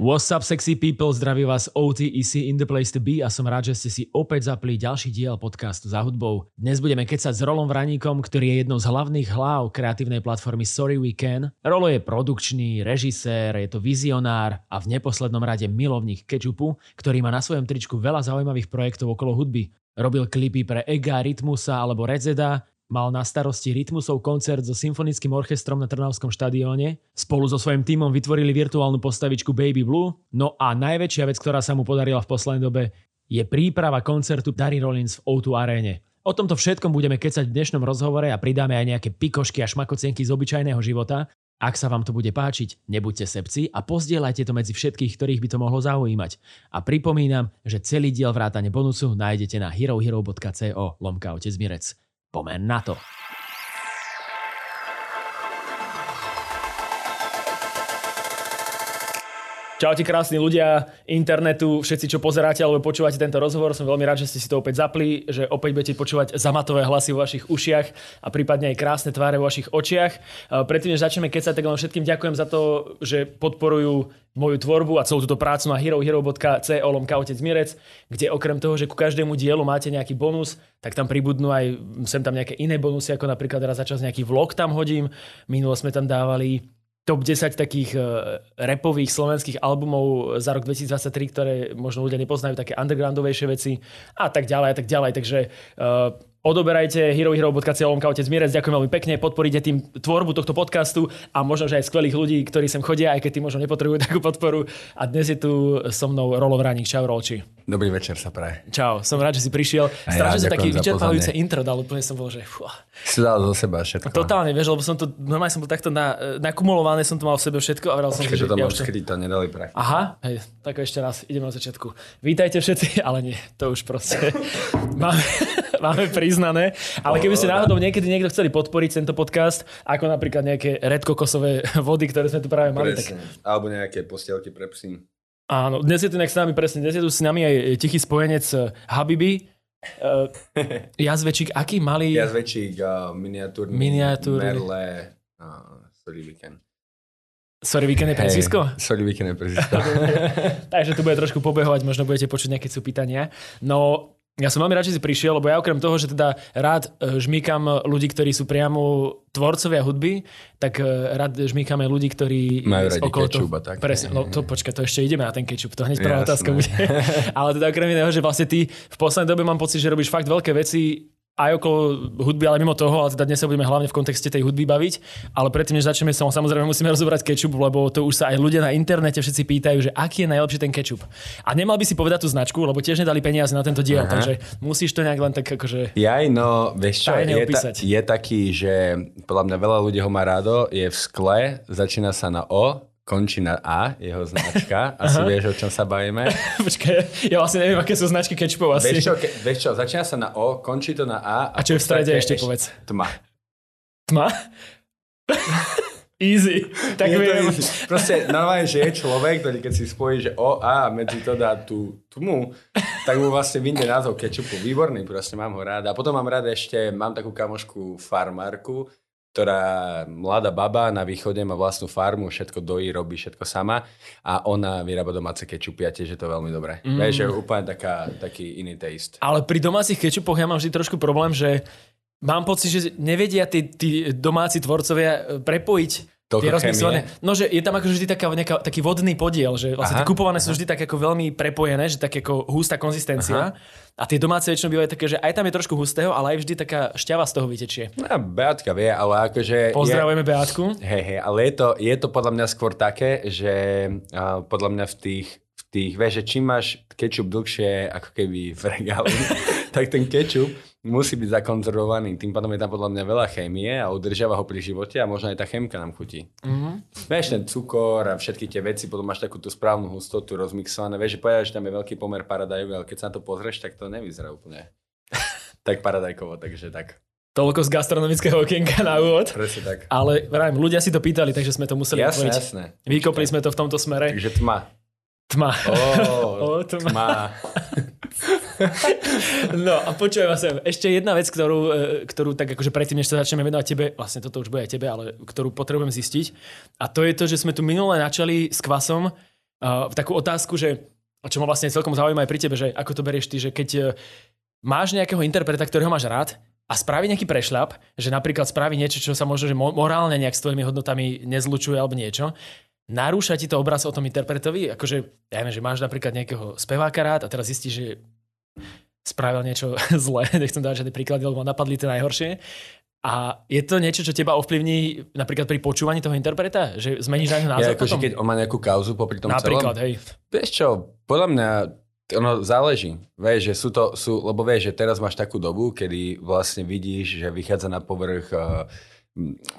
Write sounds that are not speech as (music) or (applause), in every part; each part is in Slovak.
What's up sexy people, zdraví vás OTEC in the place to be a som rád, že ste si opäť zapli ďalší diel podcastu za hudbou. Dnes budeme kecať s Rolom Vraníkom, ktorý je jednou z hlavných hlav kreatívnej platformy Sorry We Can. Rolo je produkčný, režisér, je to vizionár a v neposlednom rade milovník kečupu, ktorý má na svojom tričku veľa zaujímavých projektov okolo hudby. Robil klipy pre Ega, Rytmusa alebo Redzeda, mal na starosti Rytmusov koncert so symfonickým orchestrom na Trnavskom štadióne. Spolu so svojím tímom vytvorili virtuálnu postavičku Baby Blue. No a najväčšia vec, ktorá sa mu podarila v poslednej dobe, je príprava koncertu Darry Rollins v O2 aréne. O tomto všetkom budeme kecať v dnešnom rozhovore a pridáme aj nejaké pikošky a šmakocienky z obyčajného života. Ak sa vám to bude páčiť, nebuďte sebci a pozdieľajte to medzi všetkých, ktorých by to mohlo zaujímať. A pripomínam, že celý diel vrátane bonusu nájdete na herohero.co lomka otec Mirec. Pomen na Čaute krásni ľudia internetu, všetci, čo pozeráte alebo počúvate tento rozhovor. Som veľmi rád, že ste si to opäť zapli, že opäť budete počúvať zamatové hlasy vo vašich ušiach a prípadne aj krásne tváre vo vašich očiach. Predtým, než začneme kecať, tak len všetkým ďakujem za to, že podporujú moju tvorbu a celú túto prácu na herohero.co lomka otec Mirec, kde okrem toho, že ku každému dielu máte nejaký bonus, tak tam pribudnú aj sem tam nejaké iné bonusy, ako napríklad raz za čas nejaký vlog tam hodím. Minulo sme tam dávali top 10 takých uh, repových slovenských albumov za rok 2023, ktoré možno ľudia nepoznajú, také undergroundovejšie veci a tak ďalej a tak ďalej. Takže uh, Odoberajte herohero.co otec Mirec, ďakujem veľmi pekne, podporíte tým tvorbu tohto podcastu a možno, že aj skvelých ľudí, ktorí sem chodia, aj keď tí možno nepotrebujú (laughs) takú podporu. A dnes je tu so mnou Rolo Vránik. Čau, Rolči. Dobrý večer sa praje. Čau, som rád, že si prišiel. Strašne ja, sa taký vyčerpávajúce intro dal, úplne som bol, že fú. Si dal zo seba všetko. Totálne, vieš, lebo som to, normálne som bol takto na, nakumulované, som to mal v sebe všetko a vral som, Počkej, že, to ja už to nedali prakticky. Aha, hej, tak ešte raz, ideme na začiatku. Vítajte všetci, (laughs) ale nie, to už proste (laughs) máme, máme priznané. Ale keby ste náhodou niekedy niekto chceli podporiť tento podcast, ako napríklad nejaké redkokosové (laughs) vody, ktoré sme tu práve mali. Tak... Alebo nejaké postielky pre psy. Áno, dnes je tu s nami presne, dnes je tu s nami aj tichý spojenec eh, Habibi, (laughs) Uh, jazvečík, aký malý... Jazvečík, uh, miniatúrny, miniatúrny. Merle, uh, sorry weekend. Sorry Weekend je prezisko? Hey, sorry Weekend je (laughs) prezisko. Takže tu bude trošku pobehovať, možno budete počuť nejaké pýtania. No, ja som veľmi rád, že si prišiel, lebo ja okrem toho, že teda rád e, žmýkam ľudí, ktorí sú priamo tvorcovia hudby, tak e, rád žmýkam aj ľudí, ktorí... Majú radi okolo kečup a tak. Presne, no to počkaj, to ešte ideme na ten kečup, to hneď prvá otázka bude. (laughs) Ale teda okrem iného, že vlastne ty v poslednej dobe mám pocit, že robíš fakt veľké veci aj okolo hudby, ale mimo toho, ale teda dnes sa budeme hlavne v kontexte tej hudby baviť. Ale predtým, než začneme sa, samozrejme musíme rozobrať kečup, lebo to už sa aj ľudia na internete všetci pýtajú, že aký je najlepší ten kečup. A nemal by si povedať tú značku, lebo tiež nedali peniaze na tento diel, Aha. takže musíš to nejak len tak akože... Jaj, no, vieš čo, je, ta, je taký, že podľa mňa veľa ľudí ho má rádo, je v skle, začína sa na O, končí na A, jeho značka. (laughs) Asi vieš, o čom sa bavíme. (laughs) Počkaj, ja vlastne neviem, aké sú značky kečupov asi. Vieš čo, ke, vieš čo, začína sa na O, končí to na A. A, a čo je v strede ešte, povedz? Tma. Tma? Easy. Tak je to easy. Proste normálne, že je človek, ktorý keď si spojí, že O, A medzi to dá tú tmu, tak mu vlastne vyjde názov kečupu. Výborný, proste mám ho rád. A potom mám rád ešte, mám takú kamošku farmárku, ktorá mladá baba na východe má vlastnú farmu, všetko dojí, robí všetko sama a ona vyrába domáce kečupy a tiež je to veľmi dobré. Mm. Vieš, že je úplne taká, taký iný taste. Ale pri domácich kečupoch ja mám vždy trošku problém, že mám pocit, že nevedia tí, tí domáci tvorcovia prepojiť Tie rozmyslené. No, že je tam ako vždy taká, nejaká, taký vodný podiel, že vlastne aha, tie kupované aha. sú vždy tak ako veľmi prepojené, že tak ako hustá konzistencia. Aha. A tie domáce väčšinou bývajú také, že aj tam je trošku hustého, ale aj vždy taká šťava z toho vytečie. No, Beatka vie, ale akože... Pozdravujeme je, Beatku. Hej, hej, ale je to, je to podľa mňa skôr také, že uh, podľa mňa v tých, v tých, vieš, že čím máš kečup dlhšie ako keby v regáli, (laughs) tak ten kečup musí byť zakonzervovaný. Tým pádom je tam podľa mňa veľa chémie a udržiava ho pri živote a možno aj tá chémka nám chutí. Mm-hmm. Vieš, ten cukor a všetky tie veci, potom máš takú tú správnu hustotu rozmixované. Vieš, že povedať, že tam je veľký pomer paradajok, ale keď sa na to pozrieš, tak to nevyzerá úplne (laughs) tak paradajkovo, takže tak. Toľko z gastronomického okienka na úvod. Presne tak. Ale vrajím, ľudia si to pýtali, takže sme to museli jasné, otvoriť. Jasné. Vykopli sme to v tomto smere. Takže tma. Tma. Oh, (laughs) oh, tma. tma. No a počujem vás, ešte jedna vec, ktorú, e, ktorú tak akože predtým, než sa začneme venovať tebe, vlastne toto už bude aj tebe, ale ktorú potrebujem zistiť. A to je to, že sme tu minule načali s kvasom, uh, takú otázku, že čo ma vlastne celkom zaujíma aj pri tebe, že ako to berieš ty, že keď uh, máš nejakého interpreta, ktorého máš rád a spraví nejaký prešľap, že napríklad spraví niečo, čo sa možno že morálne nejak s tvojimi hodnotami nezlučuje alebo niečo, narúša ti to obraz o tom interpretovi? Akože, ja neviem, že máš napríklad nejakého speváka rád a teraz zistíš, že spravil niečo (laughs) zlé, nechcem dať žiadne príklady, lebo napadli tie najhoršie. A je to niečo, čo teba ovplyvní napríklad pri počúvaní toho interpreta? Že zmeníš aj názor ja, akože keď on má nejakú kauzu popri tom napríklad, celom? hej. Vieš čo, podľa mňa ono záleží. Vieš, že sú to, sú, lebo vieš, že teraz máš takú dobu, kedy vlastne vidíš, že vychádza na povrch uh,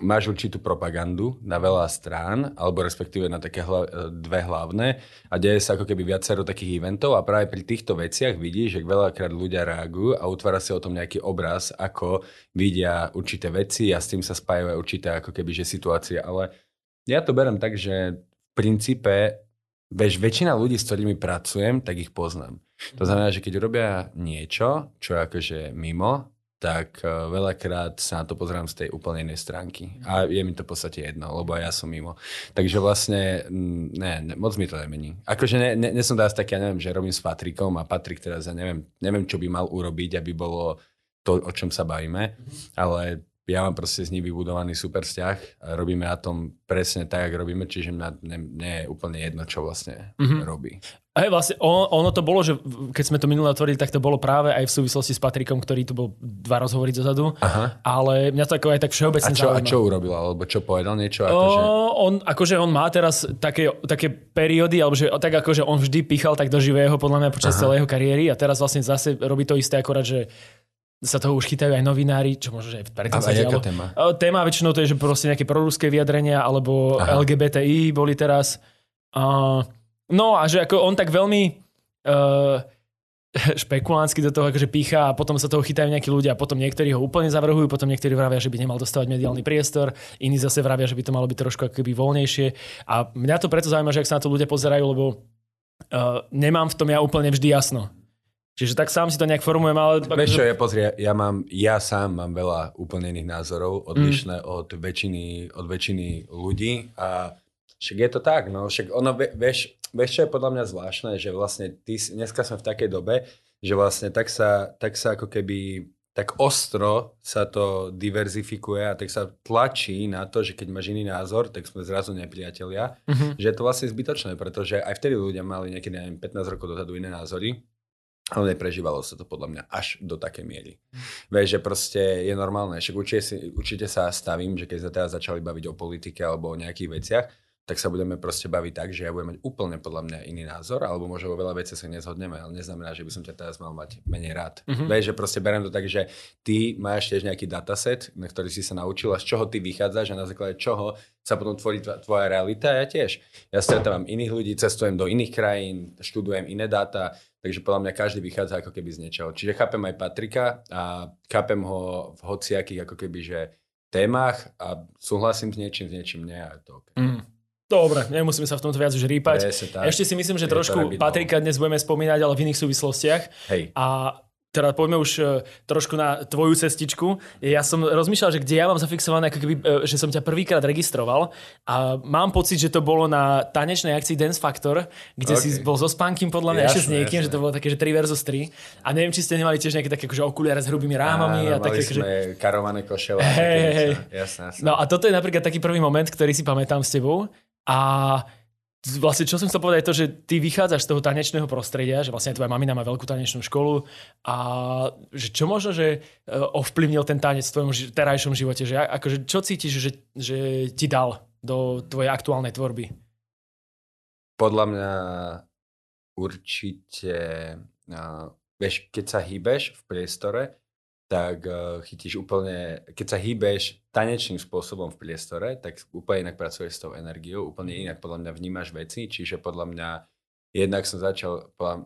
máš určitú propagandu na veľa strán, alebo respektíve na také hla, dve hlavné a deje sa ako keby viacero takých eventov a práve pri týchto veciach vidíš, že veľakrát ľudia reagujú a utvára sa o tom nejaký obraz, ako vidia určité veci a s tým sa spájajú aj určité ako keby že situácie, ale ja to berem tak, že v princípe Veď väčšina ľudí, s ktorými pracujem, tak ich poznám. To znamená, že keď robia niečo, čo je akože mimo, tak uh, veľakrát sa na to pozerám z tej úplne inej stránky. A je mi to v podstate jedno, lebo ja som mimo. Takže vlastne, ne, ne moc mi to nemení. Akože ne, ne, ne som teraz taký, ja neviem, že robím s Patrikom a Patrik teraz, ja neviem, neviem, čo by mal urobiť, aby bolo to, o čom sa bavíme, ale ja mám proste s ním vybudovaný super vzťah a robíme na tom presne tak, ako robíme, čiže mňa nie je úplne jedno, čo vlastne mm-hmm. robí. Hej, vlastne on, ono to bolo, že keď sme to minulé otvorili, tak to bolo práve aj v súvislosti s Patrikom, ktorý tu bol dva rozhovory dozadu. Aha. Ale mňa to ako aj tak všeobecne a čo, A čo urobil? Alebo čo povedal niečo? Akože... O, on, akože on má teraz také, také periódy, alebo že tak akože on vždy pichal tak do živého podľa mňa počas Aha. celej jeho kariéry a teraz vlastne zase robí to isté akorát, že sa toho už chytajú aj novinári, čo možno, že aj predtým sa dialo. téma? Téma väčšinou to je, že proste nejaké proruské vyjadrenia alebo Aha. LGBTI boli teraz. Uh, no a že ako on tak veľmi uh, (laughs) špekulánsky do toho akože pícha a potom sa toho chytajú nejakí ľudia a potom niektorí ho úplne zavrhujú, potom niektorí vravia, že by nemal dostávať mediálny priestor, iní zase vravia, že by to malo byť trošku akoby voľnejšie. A mňa to preto zaujíma, že ak sa na to ľudia pozerajú, lebo uh, nemám v tom ja úplne vždy jasno. Čiže tak sám si to nejak formujem, ale... Vieš čo, ja pozri, ja, mám, ja sám mám veľa úplne iných názorov, odlišné mm. od, väčšiny, od väčšiny ľudí a však je to tak, no, však ono, vieš, vieš, čo je podľa mňa zvláštne, že vlastne ty, dneska sme v takej dobe, že vlastne tak sa, tak sa ako keby tak ostro sa to diverzifikuje a tak sa tlačí na to, že keď máš iný názor, tak sme zrazu nepriatelia. Mm-hmm. Že je to vlastne zbytočné, pretože aj vtedy ľudia mali niekedy, neviem, 15 rokov dozadu iné názory ale neprežívalo sa to podľa mňa až do takej miery. Vieš, že proste je normálne, však určite, si, určite sa stavím, že keď sa teraz začali baviť o politike alebo o nejakých veciach, tak sa budeme proste baviť tak, že ja budem mať úplne podľa mňa iný názor, alebo možno vo veľa veciach sa nezhodneme, ale neznamená, že by som ťa teraz mal mať menej rád. Mm-hmm. Vieš, že proste beriem to tak, že ty máš tiež nejaký dataset, na ktorý si sa naučil a z čoho ty vychádzaš a na základe čoho sa potom tvorí tvoja realita. Ja tiež. Ja stretávam iných ľudí, cestujem do iných krajín, študujem iné dáta, takže podľa mňa každý vychádza ako keby z niečoho. Čiže chápem aj Patrika a chápem ho v hociakých ako keby, že témach a súhlasím s niečím, s niečím nie a to okay. mm. Dobre, nemusíme sa v tomto viac už rýpať. Ešte si myslím, že trošku Patrika dnes budeme spomínať, ale v iných súvislostiach. Hej. A teda poďme už e, trošku na tvoju cestičku. Ja som rozmýšľal, že kde ja mám zafixované, ako keby, e, že som ťa prvýkrát registroval a mám pocit, že to bolo na tanečnej akcii Dance Factor, kde okay. si bol so spánkým podľa mňa ešte s niekým, jasne. že to bolo také, že 3 versus 3. A neviem, či ste nemali tiež nejaké také akože okuliare s hrubými rámami. Áno, a také, sme že... karované košele. Hey, hey. Jasne, jasne. No a toto je napríklad taký prvý moment, ktorý si pamätám s tebou. A vlastne čo som chcel povedať je to, že ty vychádzaš z toho tanečného prostredia, že vlastne tvoja mamina má veľkú tanečnú školu a že čo možno, že e, ovplyvnil ten tanec v tvojom terajšom živote, že akože čo cítiš, že, že ti dal do tvojej aktuálnej tvorby? Podľa mňa určite, uh, vieš, keď sa hýbeš v priestore, tak uh, chytíš úplne, keď sa hýbeš tanečným spôsobom v priestore, tak úplne inak pracuješ s tou energiou, úplne inak podľa mňa vnímaš veci, čiže podľa mňa jednak som začal, podľa,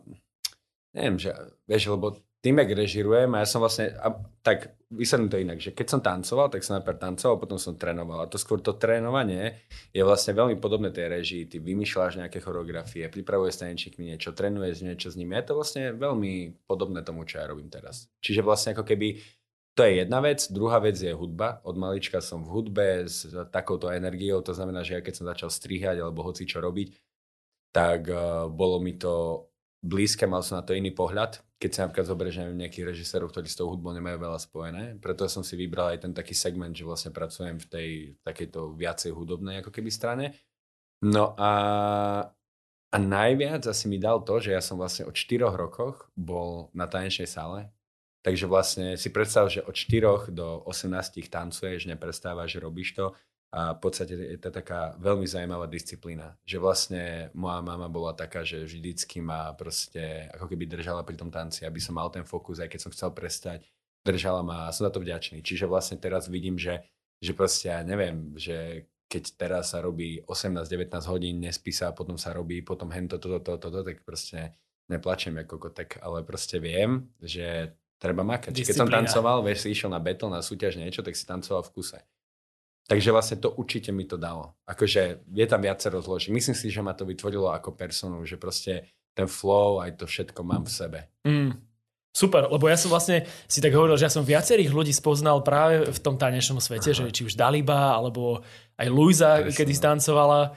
neviem, že, vieš, lebo tým, jak režirujem, a ja som vlastne, a, tak vysvetlím to inak, že keď som tancoval, tak som najprv tancoval, potom som trénoval. A to skôr to trénovanie je vlastne veľmi podobné tej režii. Ty vymýšľaš nejaké choreografie, pripravuješ s tanečníkmi niečo, trénuješ niečo s nimi. Je to vlastne veľmi podobné tomu, čo ja robím teraz. Čiže vlastne ako keby to je jedna vec. Druhá vec je hudba. Od malička som v hudbe s takouto energiou. To znamená, že ja keď som začal strihať alebo hoci čo robiť, tak uh, bolo mi to blízke, mal som na to iný pohľad, keď sa napríklad zoberieš neviem, nejakých režisérov, ktorí s tou hudbou nemajú veľa spojené. Preto som si vybral aj ten taký segment, že vlastne pracujem v tej takejto viacej hudobnej ako keby strane. No a, a najviac asi mi dal to, že ja som vlastne od 4 rokoch bol na tanečnej sále. Takže vlastne si predstav, že od 4 do 18 tancuješ, neprestávaš, robíš to a v podstate je to taká veľmi zaujímavá disciplína. Že vlastne moja mama bola taká, že vždycky ma proste ako keby držala pri tom tanci, aby som mal ten fokus, aj keď som chcel prestať, držala ma a som za to vďačný. Čiže vlastne teraz vidím, že, že proste ja neviem, že keď teraz sa robí 18-19 hodín, nespí sa, potom sa robí, potom hen toto, toto, toto, to, tak proste neplačem ako kotek, ale proste viem, že treba makať. Disciplína. Keď som tancoval, vieš, si išiel na battle, na súťaž, niečo, tak si tancoval v kuse. Takže vlastne to určite mi to dalo. Akože je tam viacero zloží. Myslím si, že ma to vytvorilo ako personu, že proste ten flow, aj to všetko mám v sebe. Mm. Super, lebo ja som vlastne si tak hovoril, že ja som viacerých ľudí spoznal práve v tom tanečnom svete, Aha. že či už Daliba, alebo aj Luisa, Presne. kedy stancovala,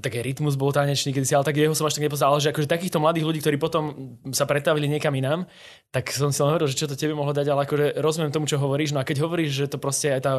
také rytmus bol tanečný kedysi, ale tak jeho som až tak nepoznal, ale že akože takýchto mladých ľudí, ktorí potom sa pretavili niekam inám, tak som si len hovoril, že čo to tebe mohlo dať, ale akože rozumiem tomu, čo hovoríš, no a keď hovoríš, že to proste aj tá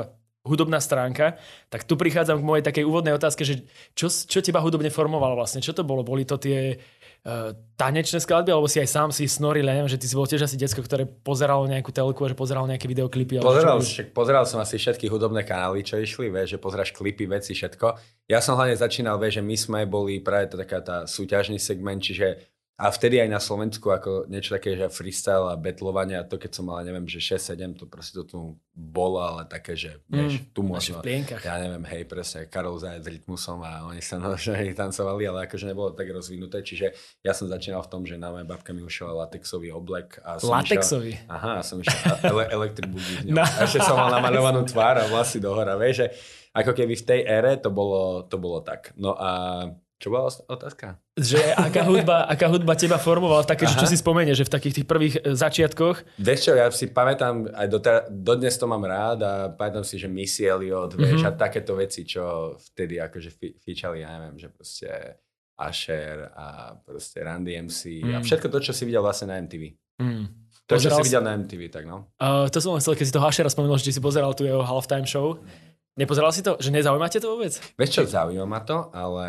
hudobná stránka, tak tu prichádzam k mojej takej úvodnej otázke, že čo, čo teba hudobne formovalo vlastne? Čo to bolo? Boli to tie uh, tanečné skladby, alebo si aj sám si snoril, neviem, že ty si bol tiež asi detsko, ktoré pozeralo nejakú telku a že pozeralo nejaké videoklipy. Pozeral, však, pozeral som asi všetky hudobné kanály, čo išli, vieš, že pozráš klipy, veci, všetko. Ja som hlavne začínal, vieš, že my sme boli práve to taká tá súťažný segment, čiže a vtedy aj na Slovensku ako niečo také, že freestyle a betlovanie a to, keď som mal, neviem, že 6-7, to proste to tu bolo, ale také, že vieš, mm, tu možno, ja neviem, hej, presne, Karol Zajec s rytmusom a oni sa no, (laughs) že tancovali, ale akože nebolo tak rozvinuté, čiže ja som začínal v tom, že na moje babka mi ušiel latexový oblek. A som latexový? Išiel, aha, som išiel ele, no. A ešte som mal namalovanú tvár a vlasy dohora, vieš, že ako keby v tej ére to bolo, to bolo tak. No a čo bola otázka? Že aká hudba, aká hudba teba formovala, také, čo si spomenie, že v takých tých prvých e, začiatkoch? Vieš čo, ja si pamätám, aj do dodnes to mám rád a pamätám si, že Missy Elliot, vieš, mm-hmm. a takéto veci, čo vtedy akože fičali, ja neviem, že proste Asher a proste Randy MC mm. a všetko to, čo si videl vlastne na MTV. Mm. To, čo si videl na MTV, tak no. Uh, to som len chcel, keď si toho Ashera spomenul, že si pozeral tu jeho halftime show. Nepozeral si to? Že nezaujímate to vôbec? Vieš čo, zaujíma ma to, ale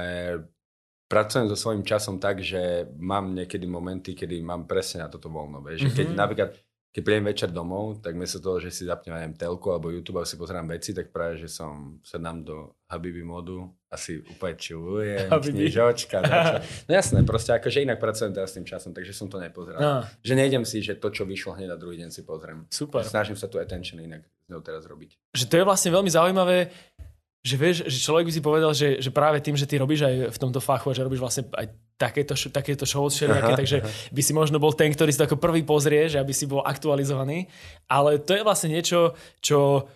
pracujem so svojím časom tak, že mám niekedy momenty, kedy mám presne na toto voľno. Vieš? Mm-hmm. Keď mhm. napríklad keď prídem večer domov, tak miesto toho, že si zapnem neviem, telku alebo YouTube a si pozerám veci, tak práve, že som sedám do Habibi modu, asi úplne chillujem, (laughs) knižočka, (laughs) No jasné, proste akože inak pracujem teraz s tým časom, takže som to nepozeral. No. Že nejdem si, že to, čo vyšlo hneď na druhý deň si pozriem. Super. Snažím sa tu attention inak s ňou teraz robiť. Že to je vlastne veľmi zaujímavé, že vieš, že človek by si povedal, že, že práve tým, že ty robíš aj v tomto fachu že robíš vlastne aj takéto, takéto show všelijaké, takže aha. by si možno bol ten, ktorý si to ako prvý pozrie, že aby si bol aktualizovaný. Ale to je vlastne niečo, čo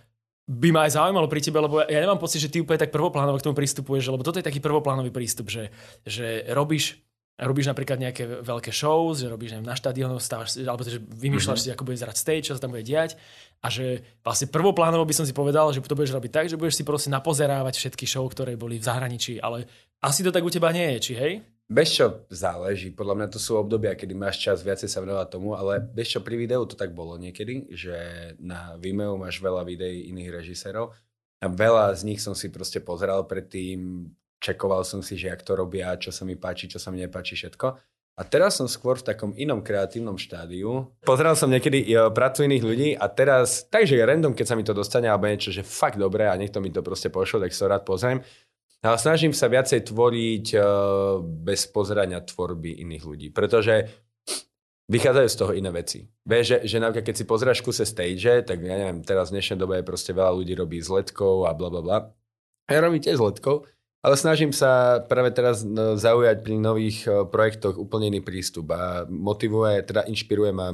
by ma aj zaujímalo pri tebe, lebo ja nemám pocit, že ty úplne tak prvoplánovo k tomu pristupuješ, lebo toto je taký prvoplánový prístup, že, že robíš robíš napríklad nejaké veľké shows, že robíš neviem, na štadiónu, stávaš, alebo že vymýšľaš mm-hmm. si, ako bude zerať stage, čo sa tam bude diať a že vlastne prvoplánovo by som si povedal, že to budeš robiť tak, že budeš si proste napozerávať všetky show, ktoré boli v zahraničí, ale asi to tak u teba nie je, či hej? Bez čo záleží, podľa mňa to sú obdobia, kedy máš čas viacej sa venovať tomu, ale bez čo pri videu to tak bolo niekedy, že na Vimeo máš veľa videí iných režisérov a veľa z nich som si proste pozeral predtým, čekoval som si, že jak to robia, čo sa mi páči, čo sa mi nepáči, všetko. A teraz som skôr v takom inom kreatívnom štádiu. Pozeral som niekedy prácu iných ľudí a teraz, takže random, keď sa mi to dostane, alebo niečo, že fakt dobré a niekto mi to proste pošlo, tak sa rád pozriem. Ale snažím sa viacej tvoriť uh, bez pozerania tvorby iných ľudí, pretože vychádzajú z toho iné veci. Vieš, že, že napríklad keď si pozráš kuse stage, tak ja neviem, teraz v dnešnej dobe proste veľa ľudí robí s letkou a bla bla bla. Ja robím tiež s letkou, ale snažím sa práve teraz no, zaujať pri nových e, projektoch úplne iný prístup a motivuje, teda inšpiruje ma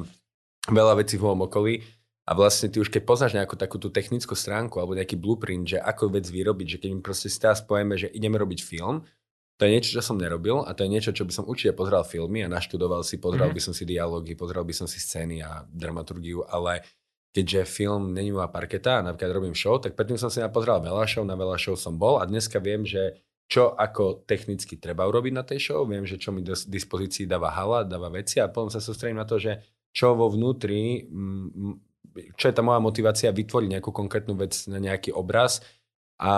veľa vecí v mojom okolí. A vlastne ty už keď poznáš nejakú takú tú technickú stránku alebo nejaký blueprint, že ako vec vyrobiť, že keď mi proste si teraz povieme, že ideme robiť film, to je niečo, čo som nerobil a to je niečo, čo by som určite pozrel filmy a naštudoval si, pozrel mm-hmm. by som si dialógy, pozrel by som si scény a dramaturgiu, ale keďže film není moja parketa a napríklad robím show, tak predtým som si napozeral veľa show, na veľa show som bol a dneska viem, že čo ako technicky treba urobiť na tej show, viem, že čo mi do dispozícii dáva hala, dáva veci a potom sa sústredím na to, že čo vo vnútri, čo je tá moja motivácia vytvoriť nejakú konkrétnu vec na nejaký obraz a,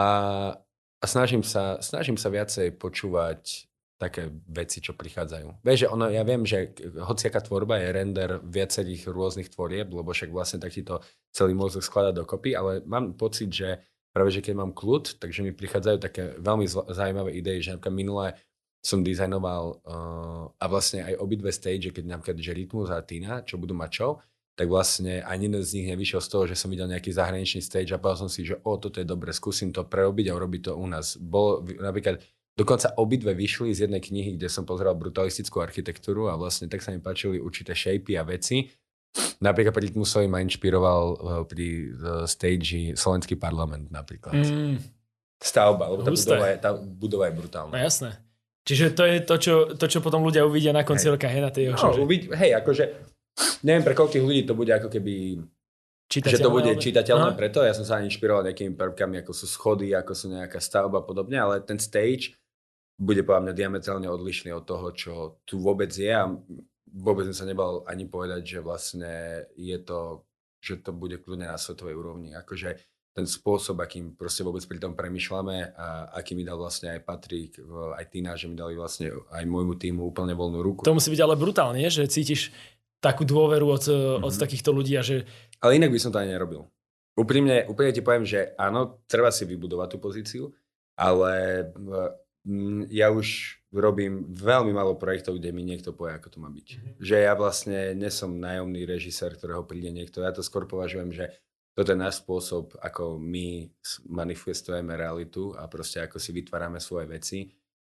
a snažím, sa, snažím sa viacej počúvať také veci, čo prichádzajú. Vieš, ono, ja viem, že hociaká tvorba je render viacerých rôznych tvorieb, lebo však vlastne tak ti to celý mozog skladá dokopy, ale mám pocit, že práve, že keď mám kľud, takže mi prichádzajú také veľmi zaujímavé idei, že napríklad minulé som dizajnoval uh, a vlastne aj obidve stage, keď napríklad že Rytmus a Tina, čo budú mať show, tak vlastne ani jeden z nich nevyšiel z toho, že som videl nejaký zahraničný stage a povedal som si, že o, toto je dobre, skúsim to prerobiť a urobiť to u nás. Bol napríklad Dokonca obidve vyšli z jednej knihy, kde som pozeral brutalistickú architektúru a vlastne tak sa mi páčili určité shapey a veci. Napríklad pri Litmusovi ma inšpiroval uh, pri uh, stage Slovenský parlament napríklad. Mm. Stavba, lebo tá budova, je, tá budova je brutálna. No jasné. Čiže to je to, čo, to, čo potom ľudia uvidia na konci hej. roka, hej, na tej no, uvid, hej, akože, neviem pre koľkých ľudí to bude ako keby že to bude čitateľné Aha. preto. Ja som sa inšpiroval nejakými prvkami, ako sú schody, ako sú nejaká stavba a podobne, ale ten stage bude podľa mňa diametrálne odlišný od toho, čo tu vôbec je a vôbec som sa nebal ani povedať, že vlastne je to, že to bude kľudne na svetovej úrovni. Akože ten spôsob, akým proste vôbec pri tom premyšľame a aký mi dal vlastne aj Patrik, aj Tina, že mi dali vlastne aj môjmu týmu úplne voľnú ruku. To musí byť ale brutálne, že cítiš takú dôveru od, mm-hmm. od takýchto ľudí a že... Ale inak by som to ani nerobil. Úprimne, úplne ti poviem, že áno, treba si vybudovať tú pozíciu, ale Mm, ja už robím veľmi málo projektov, kde mi niekto povie, ako to má byť. Mm-hmm. Že ja vlastne nesom nájomný režisér, ktorého príde niekto. Ja to skôr považujem, že toto je náš spôsob, ako my manifestujeme realitu a proste ako si vytvárame svoje veci.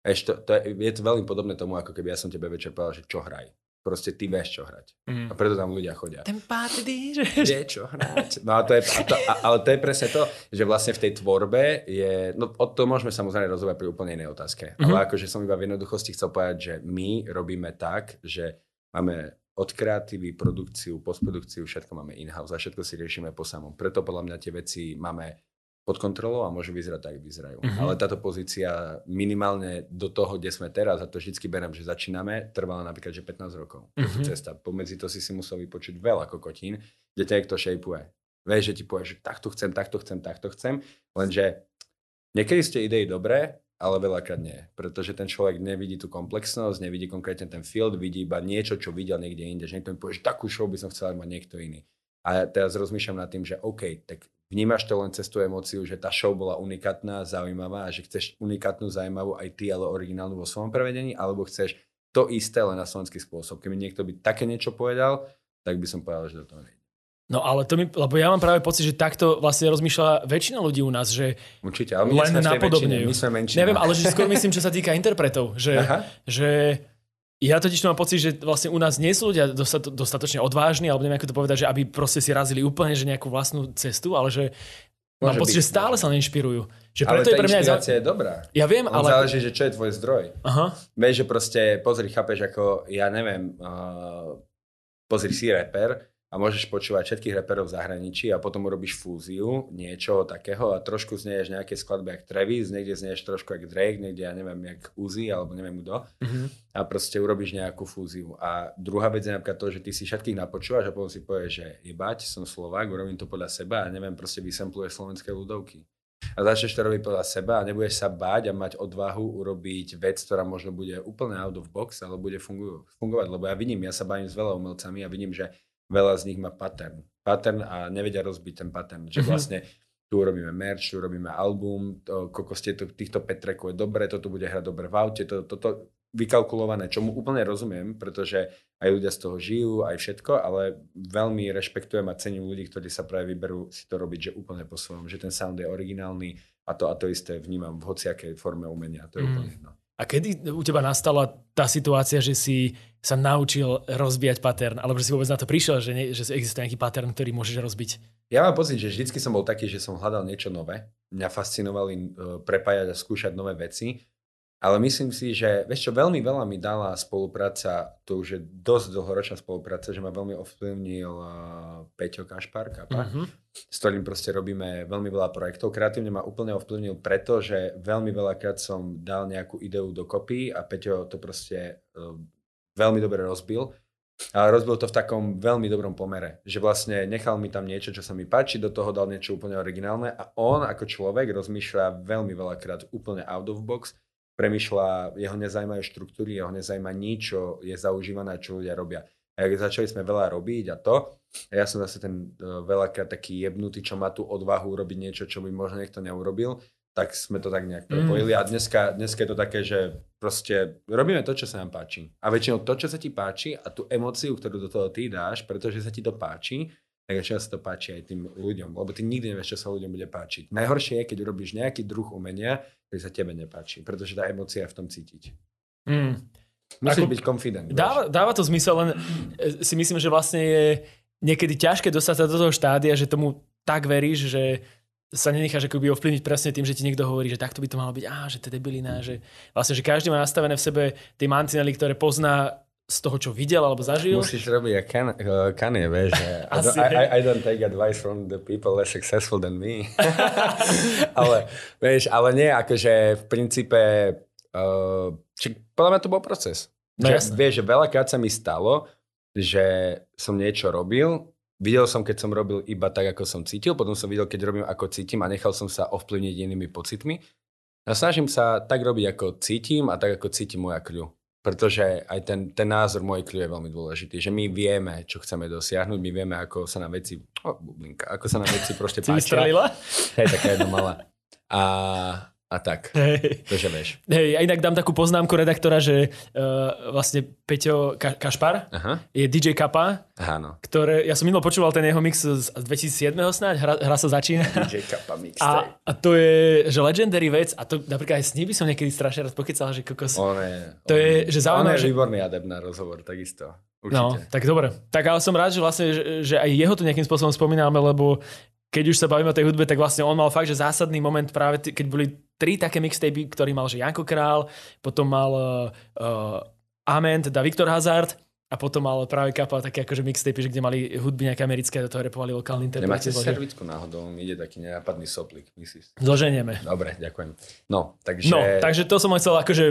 Ešte to, to je, je to veľmi podobné tomu, ako keby ja som tebe večer povedal, že čo hraj proste ty vieš, čo hrať. Mm. A preto tam ľudia chodia. Ten páty, že... Vie, čo hrať. No a to je, a to, a, ale to je presne to, že vlastne v tej tvorbe je, no o to môžeme samozrejme rozhovať pri úplne inej otázke. Mm-hmm. Ale akože som iba v jednoduchosti chcel povedať, že my robíme tak, že máme od kreatívy, produkciu, postprodukciu, všetko máme in-house a všetko si riešime po samom. Preto podľa mňa tie veci máme pod kontrolou a môžu vyzerať tak, vyzerajú. Uh-huh. Ale táto pozícia minimálne do toho, kde sme teraz, a to vždycky berem, že začíname, trvala napríklad, že 15 rokov. Uh-huh. Cesta. Pomedzi to si si musel vypočuť veľa kokotín, kde ťa niekto šejpuje. Vieš, že ti povie, že takto chcem, takto chcem, takto chcem, lenže niekedy ste idei dobré, ale veľakrát nie. Pretože ten človek nevidí tú komplexnosť, nevidí konkrétne ten field, vidí iba niečo, čo videl niekde inde. Že niekto mi povie, že takú show by som chcel mať niekto iný. A teraz rozmýšľam nad tým, že OK, tak vnímaš to len cez tú emóciu, že tá show bola unikátna, zaujímavá a že chceš unikátnu, zaujímavú aj ty, ale originálnu vo svojom prevedení, alebo chceš to isté, len na slovenský spôsob. Keby niekto by také niečo povedal, tak by som povedal, že do toho nejde. No ale to mi, lebo ja mám práve pocit, že takto vlastne rozmýšľa väčšina ľudí u nás, že Určite, ale my len napodobňujú. My sme menšina. Neviem, ale že skôr myslím, čo sa týka interpretov, že, že ja totiž to mám pocit, že vlastne u nás nie sú ľudia dostatočne odvážni, alebo neviem ako to povedať, že aby proste si razili úplne že nejakú vlastnú cestu, ale že Môže mám pocit, byť, že stále sa inšpirujú. Že preto ale je pre mňa inšpirácia je dobrá. Ja viem, On ale... záleží, že čo je tvoj zdroj. Aha. Vieš, že proste, pozri, chápeš, ako, ja neviem, uh, pozri si reper, a môžeš počúvať všetkých reperov v zahraničí a potom urobíš fúziu niečoho takého a trošku znieš nejaké skladby jak Travis, niekde znieš trošku jak Drake, niekde ja neviem jak Uzi alebo neviem kto mm-hmm. a proste urobíš nejakú fúziu. A druhá vec je napríklad to, že ty si všetkých napočúvaš a potom si povieš, že jebať, som Slovák, urobím to podľa seba a neviem, proste vysempluješ slovenské ľudovky. A začneš to robiť podľa seba a nebudeš sa báť a mať odvahu urobiť vec, ktorá možno bude úplne out of box, ale bude fungu- fungovať. Lebo ja vidím, ja sa bavím s veľa umelcami a vidím, že veľa z nich má pattern. Pattern a nevedia rozbiť ten pattern. Že mhm. vlastne tu urobíme merch, tu urobíme album, to, koľko ste to, týchto petrekov je dobre, toto bude hrať dobre v aute, to, toto vykalkulované, čomu úplne rozumiem, pretože aj ľudia z toho žijú, aj všetko, ale veľmi rešpektujem a cením ľudí, ktorí sa práve vyberú si to robiť, že úplne po svojom, že ten sound je originálny a to a to isté vnímam v hociakej forme umenia, to je mm. úplne jedno. A kedy u teba nastala tá situácia, že si sa naučil rozbíjať pattern, alebo že si vôbec na to prišiel, že, nie, že existuje nejaký pattern, ktorý môžeš rozbiť? Ja mám pocit, že vždycky som bol taký, že som hľadal niečo nové. Mňa fascinovali uh, prepájať a skúšať nové veci. Ale myslím si, že vieš čo, veľmi veľa mi dala spolupráca, to už je dosť dlhoročná spolupráca, že ma veľmi ovplyvnil uh, Peťo Kašpar, Kapa, uh-huh. s ktorým proste robíme veľmi veľa projektov. Kreatívne ma úplne ovplyvnil preto, že veľmi veľakrát som dal nejakú ideu dokopy a Peťo to proste uh, veľmi dobre rozbil. Ale rozbil to v takom veľmi dobrom pomere, že vlastne nechal mi tam niečo, čo sa mi páči, do toho dal niečo úplne originálne a on ako človek rozmýšľa veľmi veľakrát úplne out of box premyšľa, jeho nezajímajú štruktúry, jeho nezajíma nič, čo je zaužívané, čo ľudia robia. A začali sme veľa robiť a to, a ja som zase ten uh, veľakrát taký jebnutý, čo má tú odvahu urobiť niečo, čo by možno niekto neurobil, tak sme to tak nejak prepojili. Mm. A dneska, dneska je to také, že proste robíme to, čo sa nám páči. A väčšinou to, čo sa ti páči a tú emóciu, ktorú do toho ty dáš, pretože sa ti to páči, tak sa to páči aj tým ľuďom, lebo ty nikdy nevieš, čo sa ľuďom bude páčiť. Najhoršie je, keď urobíš nejaký druh umenia, ktorý sa tebe nepáči, pretože tá emocia je v tom cítiť. Mm. Musíš Ako, byť confident. Dáva, dáva to zmysel, len e, si myslím, že vlastne je niekedy ťažké dostať sa do toho štádia, že tomu tak veríš, že sa nenecháš akoby ovplyvniť presne tým, že ti niekto hovorí, že takto by to malo byť, á, že to je debilina, že vlastne, že každý má nastavené v sebe tie mantinely, ktoré pozná z toho, čo videl alebo zažil. Musíš robiť ako kan, uh, Kanye, vieš, že I, don't, I, I, don't take advice from the people less successful than me. (laughs) ale, vieš, ale nie, akože v princípe, uh, či, podľa mňa to bol proces. No že, vieš, že veľakrát sa mi stalo, že som niečo robil, videl som, keď som robil iba tak, ako som cítil, potom som videl, keď robím, ako cítim a nechal som sa ovplyvniť inými pocitmi. A snažím sa tak robiť, ako cítim a tak, ako cíti moja kľu pretože aj ten, ten názor môj kľú je veľmi dôležitý, že my vieme, čo chceme dosiahnuť, my vieme, ako sa na veci, oh, bublinka, ako sa na veci proste (laughs) páčia. Hej, taká jedna malá. A, a tak. Že vieš. Hej, ja inak dám takú poznámku redaktora, že uh, vlastne Peťo Ka- Kašpar Aha. je DJ Kappa, Áno. ktoré, ja som minulo počúval ten jeho mix z 2007 snáď, hra, hra sa začína. (laughs) DJ Kappa mix. A, a to je, že legendary vec, a to napríklad aj s ním by som niekedy strašne rád pokecal, že kokos. On je, to on, je, že zaujímavé. On je výborný adept na rozhovor, takisto. Určite. No, tak dobre. Tak ale som rád, že vlastne, že, že aj jeho to nejakým spôsobom spomíname, lebo keď už sa bavíme o tej hudbe, tak vlastne on mal fakt, že zásadný moment práve, t- keď boli tri také mixtapy, ktorý mal, že Janko Král, potom mal uh, Amen, teda Viktor Hazard a potom mal práve kapal také akože mixtape, že kde mali hudby nejaké americké, do toho repovali lokálny interpreti. Nemáte servicku náhodou, ide taký nenápadný soplik, myslíš? Zloženieme. Dobre, ďakujem. No, takže... No, takže to som chcel akože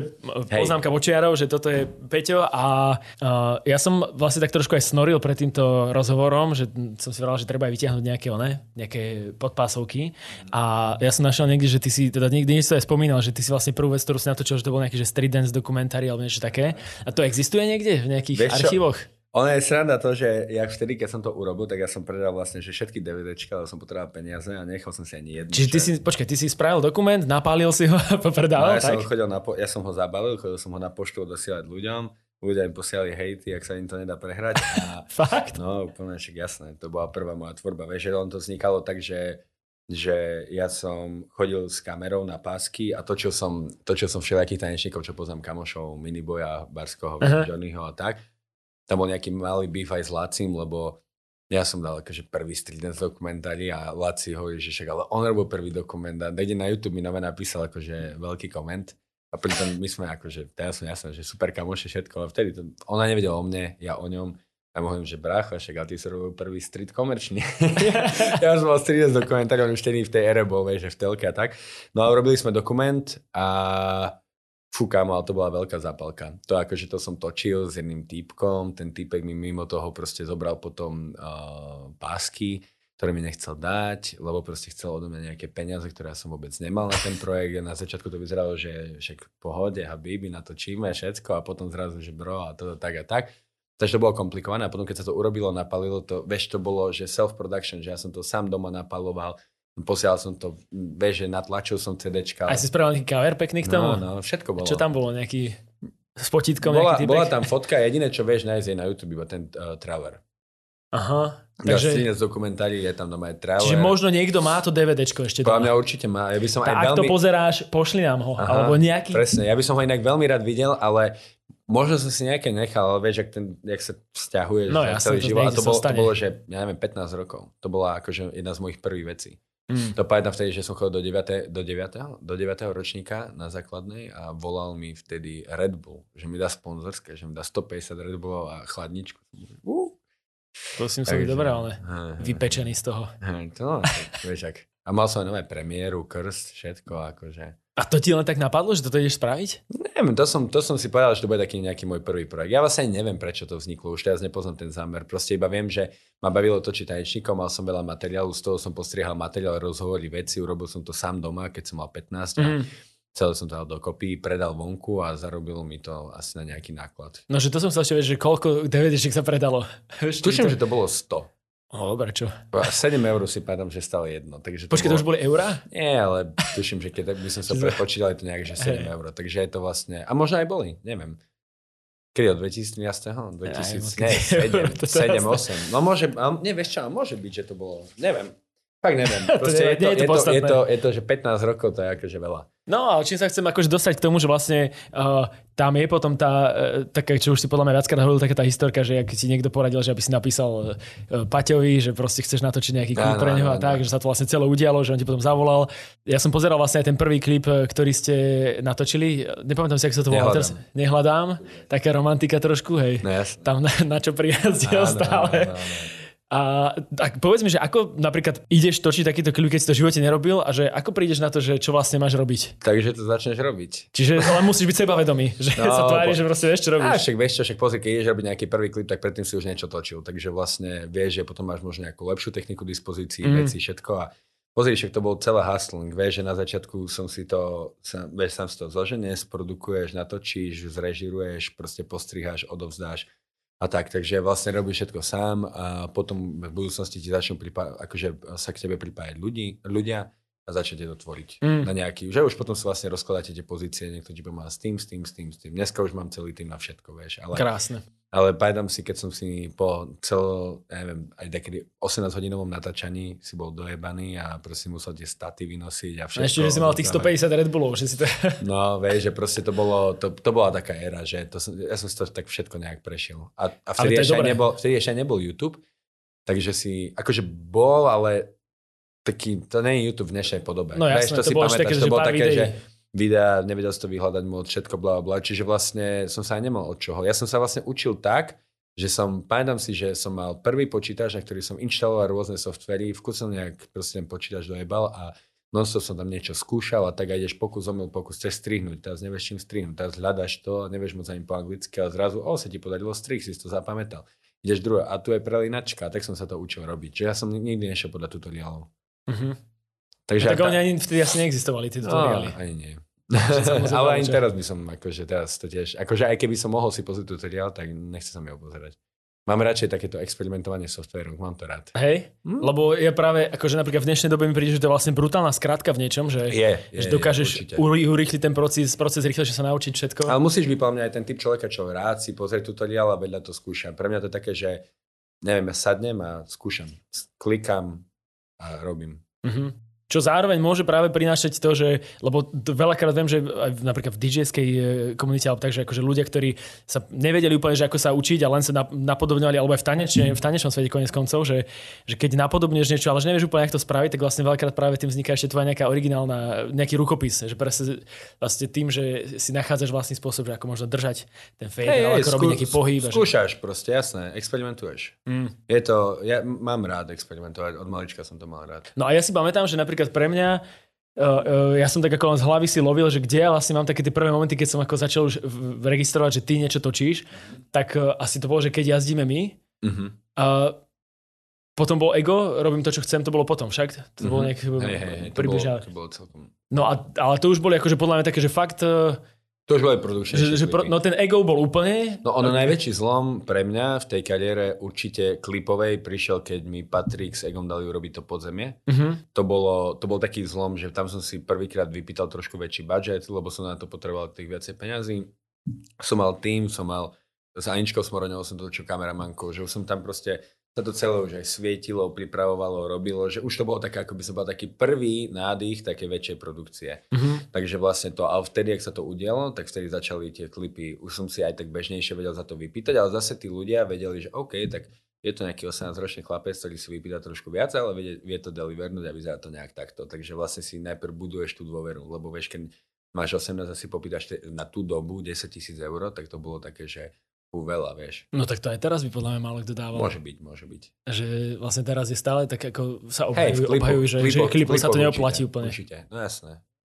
Hej. poznámka vočiarov, že toto je Peťo a uh, ja som vlastne tak trošku aj snoril pred týmto rozhovorom, že som si vral, že treba aj vytiahnuť nejaké, one, nejaké podpásovky a ja som našiel niekde, že ty si, teda niekde niečo aj spomínal, že ty si vlastne prvú vec, ktorú si natočil, že to bol nejaký že street dance dokumentári alebo niečo také. A to existuje niekde v nejakých archívoch? Ono je sranda to, že jak vtedy, keď som to urobil, tak ja som predal vlastne že všetky DVDčka, ale som potreboval peniaze a nechal som si ani jednu. Čiže ty si, počkaj, ty si spravil dokument, napálil si ho a (laughs) predal, no, ja, tak? Som chodil na po, ja som ho zabalil, chodil som ho na poštu dosielať ľuďom, ľudia im posielali hejty, ak sa im to nedá prehrať. A, (laughs) Fakt? No, úplne však jasné, to bola prvá moja tvorba. Vieš, že on to vznikalo tak, že že ja som chodil s kamerou na pásky a točil som, točil som všelijakých tanečníkov, čo poznám kamošov, Miniboja, Barskoho, Johnnyho a tak tam bol nejaký malý beef aj s Lacim, lebo ja som dal akože prvý street dokumentári a Laci hovorí, že však ale on robil prvý dokument a niekde na YouTube mi nové napísal akože veľký koment. A pritom my sme akože, teraz som jasný, že super kamoše všetko, ale vtedy to, ona nevedela o mne, ja o ňom. A hovorím, že brácha, však a ty si robil prvý street komerčný. (laughs) ja som mal street dokumentár, on už vtedy v tej ere bol, vieš, že v telke a tak. No a robili sme dokument a Fú, kámo, ale to bola veľká zápalka. To akože to som točil s jedným týpkom, ten týpek mi mimo toho proste zobral potom uh, pásky, ktoré mi nechcel dať, lebo proste chcel odo mňa nejaké peniaze, ktoré ja som vôbec nemal na ten projekt. A na začiatku to vyzeralo, že však v pohode, habibi, natočíme všetko a potom zrazu, že bro a toto tak a tak. Takže to bolo komplikované a potom keď sa to urobilo, napalilo to, vieš, to bolo, že self-production, že ja som to sám doma napaloval, Posielal som to, vieš, že natlačil som CDčka. A si spravil nejaký cover pekný k tomu? No, no, všetko bolo. Čo tam bolo? Nejaký s potítkom? Bola, nejaký bola tam fotka, jediné, čo vieš nájsť je na YouTube, iba ten uh, trailer. Aha. Takže... Ja z dokumentári je tam doma aj trailer. Čiže možno niekto má to DVDčko ešte doma. mňa určite má. Ja by som tak aj veľmi... to pozeráš, pošli nám ho. Aha, alebo nejaký... Presne, ja by som ho inak veľmi rád videl, ale možno som si nejaké nechal, ale vieš, ak, ten, jak sa vzťahuje no, ja celý život. A to bolo, to bolo, že ja neviem, 15 rokov. To bola akože jedna z mojich prvých vecí. Mm. To pamätám vtedy, že som chodil do 9. Do 9. do 9. ročníka na základnej a volal mi vtedy Red Bull, že mi dá sponzorské, že mi dá 150 Red Bullov a chladničku. Uh. To si musel byť dobré, ale vypečený z toho. To, no, vieš, ak. A mal som aj nové premiéru, krst, všetko, akože. A to ti len tak napadlo, že toto ideš spraviť? Neviem, to som, to som si povedal, že to bude taký nejaký môj prvý projekt. Ja vlastne neviem, prečo to vzniklo, už teraz nepoznám ten zámer. Proste iba viem, že ma bavilo točiť tanečníkom, mal som veľa materiálu, z toho som postriehal materiál, rozhovory, veci, urobil som to sám doma, keď som mal 15 mm. celé som to dal dokopy, predal vonku a zarobilo mi to asi na nejaký náklad. No, že to som sa ešte že koľko dvd sa predalo. Tuším, to... že to bolo 100. No, dobre, čo? 7 eur si pamätám, že stále jedno. Takže to Počkej, bolo... to už boli eurá? Nie, ale tuším, že keď by som sa (laughs) prepočítal, je to nejak, že 7 eur. Takže je to vlastne... A možno aj boli, neviem. Kedy od 2000, 2000, nie, 7, 7, 8. No môže, nie, vieš čo, môže byť, že to bolo, neviem. Fakt neviem. (laughs) Proste to je, to, je, to, je, to, je, to, je to, že 15 rokov to je akože veľa. No a čím sa chcem akože dostať k tomu, že vlastne uh, tam je potom tá, uh, taká, čo už si podľa mňa viackrát hovoril, taká tá historka, že ak si niekto poradil, že aby si napísal uh, Paťovi, že proste chceš natočiť nejaký klip pre neho a tak, že sa to vlastne celé udialo, že on ti potom zavolal. Ja som pozeral vlastne aj ten prvý klip, ktorý ste natočili. Nepamätám si, ako sa to volá teraz. Nehľadám. Taká romantika trošku, hej. No, tam na, na čo prijazdil stále. Áno, áno, áno. A tak povedz mi, že ako napríklad ideš točiť takýto klip, keď si to v živote nerobil a že ako prídeš na to, že čo vlastne máš robiť? Takže to začneš robiť. Čiže (laughs) ale musíš byť sebavedomý, že no, sa tvári, po... že proste vieš, čo robíš. A však vieš čo, však pozri, keď ideš robiť nejaký prvý klip, tak predtým si už niečo točil. Takže vlastne vieš, že potom máš možno nejakú lepšiu techniku dispozícii, mm. veci, všetko a Pozri, však to bol celé hustling, vieš, že na začiatku som si to, vieš, sám si to zoženieš, produkuješ, natočíš, zrežiruješ, proste postriháš, odovzdáš a tak, takže vlastne robíš všetko sám a potom v budúcnosti ti začnú pripá- akože sa k tebe pripájať ľudí, ľudia a začnete to tvoriť mm. na nejaký, že už potom si vlastne rozkladáte tie pozície, niekto ti má s tým, s tým, s tým, s tým. Dneska už mám celý tým na všetko, vieš. Ale, Krásne. Ale pamätám si, keď som si po celo, ja neviem, aj takedy 18 hodinovom natáčaní si bol dojebaný a proste musel tie staty vynosiť a všetko. A ešte, že si mal tých 150 Red Bullov, že si to... (laughs) No, vieš, že proste to bolo, to, to bola taká éra, že to som, ja som si to tak všetko nejak prešiel. A, a vtedy, ešte nebol, vtedy ešte nebol YouTube, takže si, akože bol, ale taký, to nie je YouTube v dnešnej podobe. No jasné, vieš, to, to si pamätáš, také, to bolo také, že videa, nevedel si to vyhľadať moc, všetko bla bla, čiže vlastne som sa aj nemal od čoho. Ja som sa vlastne učil tak, že som, pamätám si, že som mal prvý počítač, na ktorý som inštaloval rôzne softvery, v kuse nejak proste ten počítač dojebal a non som tam niečo skúšal a tak aj ideš pokus, omyl, pokus, chceš strihnúť, teraz nevieš čím strihnúť, teraz hľadaš to, nevieš moc ani po anglicky, ale zrazu, o, sa ti podarilo strih, si to zapamätal. Ideš druhé, a tu je prelinačka, tak som sa to učil robiť. Čiže ja som nikdy nešiel podľa tutoriálov. Uh-huh. Takže no, tak oni ani vtedy asi neexistovali, tie tutoriály. No, ani nie. (laughs) (laughs) ale aj teraz by som, akože teraz to tiež, akože aj keby som mohol si pozrieť tutoriál, tak nechce sa mi ho pozerať. Mám radšej takéto experimentovanie softvérom, mám to rád. Hej, hm? lebo je práve, akože napríklad v dnešnej dobe mi príde, že to je vlastne brutálna skrátka v niečom, že, je, je, že dokážeš je, urýchliť ten proces, proces rýchlejšie sa naučiť všetko. Ale musíš byť aj ten typ človeka, čo rád si pozrie tutoriál a vedľa to skúšam. Pre mňa to je také, že neviem, ja sadnem a skúšam, klikám a robím. Uh-huh čo zároveň môže práve prinášať to, že, lebo veľakrát viem, že aj napríklad v DJ-skej e, komunite, alebo takže akože ľudia, ktorí sa nevedeli úplne, že ako sa učiť a len sa napodobňovali, alebo aj v, tanečne, v tanečnom svete konec koncov, že, že keď napodobňuješ niečo, ale že nevieš úplne, ako to spraviť, tak vlastne veľakrát práve tým vzniká ešte tvoja nejaká originálna, nejaký rukopis, že presne vlastne tým, že si nachádzaš vlastný spôsob, že ako možno držať ten fade, hey, ako skú, robiť nejaký pohyb. Skúšaš že... proste, jasné, experimentuješ. Mm. Je to, ja mám rád experimentovať, od malička som to mal rád. No a ja si pamätám, že napríklad napríklad pre mňa Uh, uh, ja som tak ako len z hlavy si lovil, že kde ja vlastne mám také tie prvé momenty, keď som ako začal už registrovať, že ty niečo točíš, tak uh, asi to bolo, že keď jazdíme my. Uh-huh. Uh, potom bol ego, robím to, čo chcem, to bolo potom však. To uh-huh. bolo nejak hey, hey, hey, to, bolo, to bolo celkom... No a, ale to už boli akože podľa mňa také, že fakt uh, to už boli produkčné. Že, že pro, no ten ego bol úplne... No ono najväčší zlom pre mňa v tej kariére určite klipovej prišiel, keď mi Patrik s Egom dali urobiť to podzemie. Uh-huh. To, bolo, to bol taký zlom, že tam som si prvýkrát vypýtal trošku väčší budget, lebo som na to potreboval tých viacej peňazí. Som mal tým, som mal s Aničkou Smoroňovou som točil kameramankou, že už som tam proste sa to celé už aj svietilo, pripravovalo, robilo, že už to bolo také, ako by som bol taký prvý nádych také väčšej produkcie. Mm-hmm. Takže vlastne to, a vtedy, ak sa to udialo, tak vtedy začali tie klipy, už som si aj tak bežnejšie vedel za to vypýtať, ale zase tí ľudia vedeli, že OK, tak je to nejaký 18-ročný chlapec, ktorý si vypýta trošku viac, ale vie, vie to delivernúť a vyzerá to nejak takto. Takže vlastne si najprv buduješ tú dôveru, lebo vieš, keď máš 18 a si popýtaš na tú dobu 10 tisíc eur, tak to bolo také, že veľa, vieš. No tak to aj teraz by podľa mňa málo kto dával. Môže byť, môže byť. Že vlastne teraz je stále tak, ako sa obhajujú, hey, klipu, obhajujú že, klipo, že klipo sa to neoplatí určite, úplne. Určite, no jasné.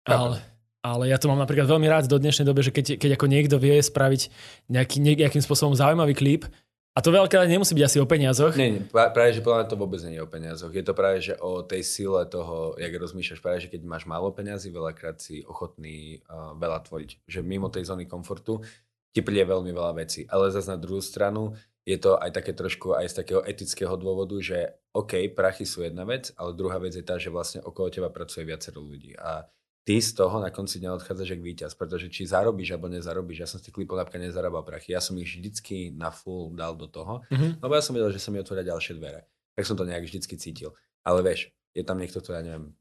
Ale, ale ja to mám napríklad veľmi rád do dnešnej dobe, že keď, keď ako niekto vie spraviť nejaký, nejakým spôsobom zaujímavý klip, a to veľká nemusí byť asi o peniazoch. Nie, nie, práve, že podľa mňa to vôbec nie je o peniazoch. Je to práve, že o tej sile toho, jak rozmýšľaš, práve, že keď máš málo peniazy, veľakrát si ochotný uh, veľa tvoriť. Že mimo tej zóny komfortu ti príde veľmi veľa vecí. Ale zase na druhú stranu je to aj také trošku aj z takého etického dôvodu, že OK, prachy sú jedna vec, ale druhá vec je tá, že vlastne okolo teba pracuje viacero ľudí. A ty z toho na konci dňa odchádzaš ako víťaz, pretože či zarobíš alebo nezarobíš, ja som z tých klipov napríklad nezarábal prachy, ja som ich vždycky na full dal do toho, mm-hmm. lebo ja som vedel, že sa mi otvoria ďalšie dvere. Tak som to nejak vždycky cítil. Ale vieš, je tam niekto, kto, ja neviem,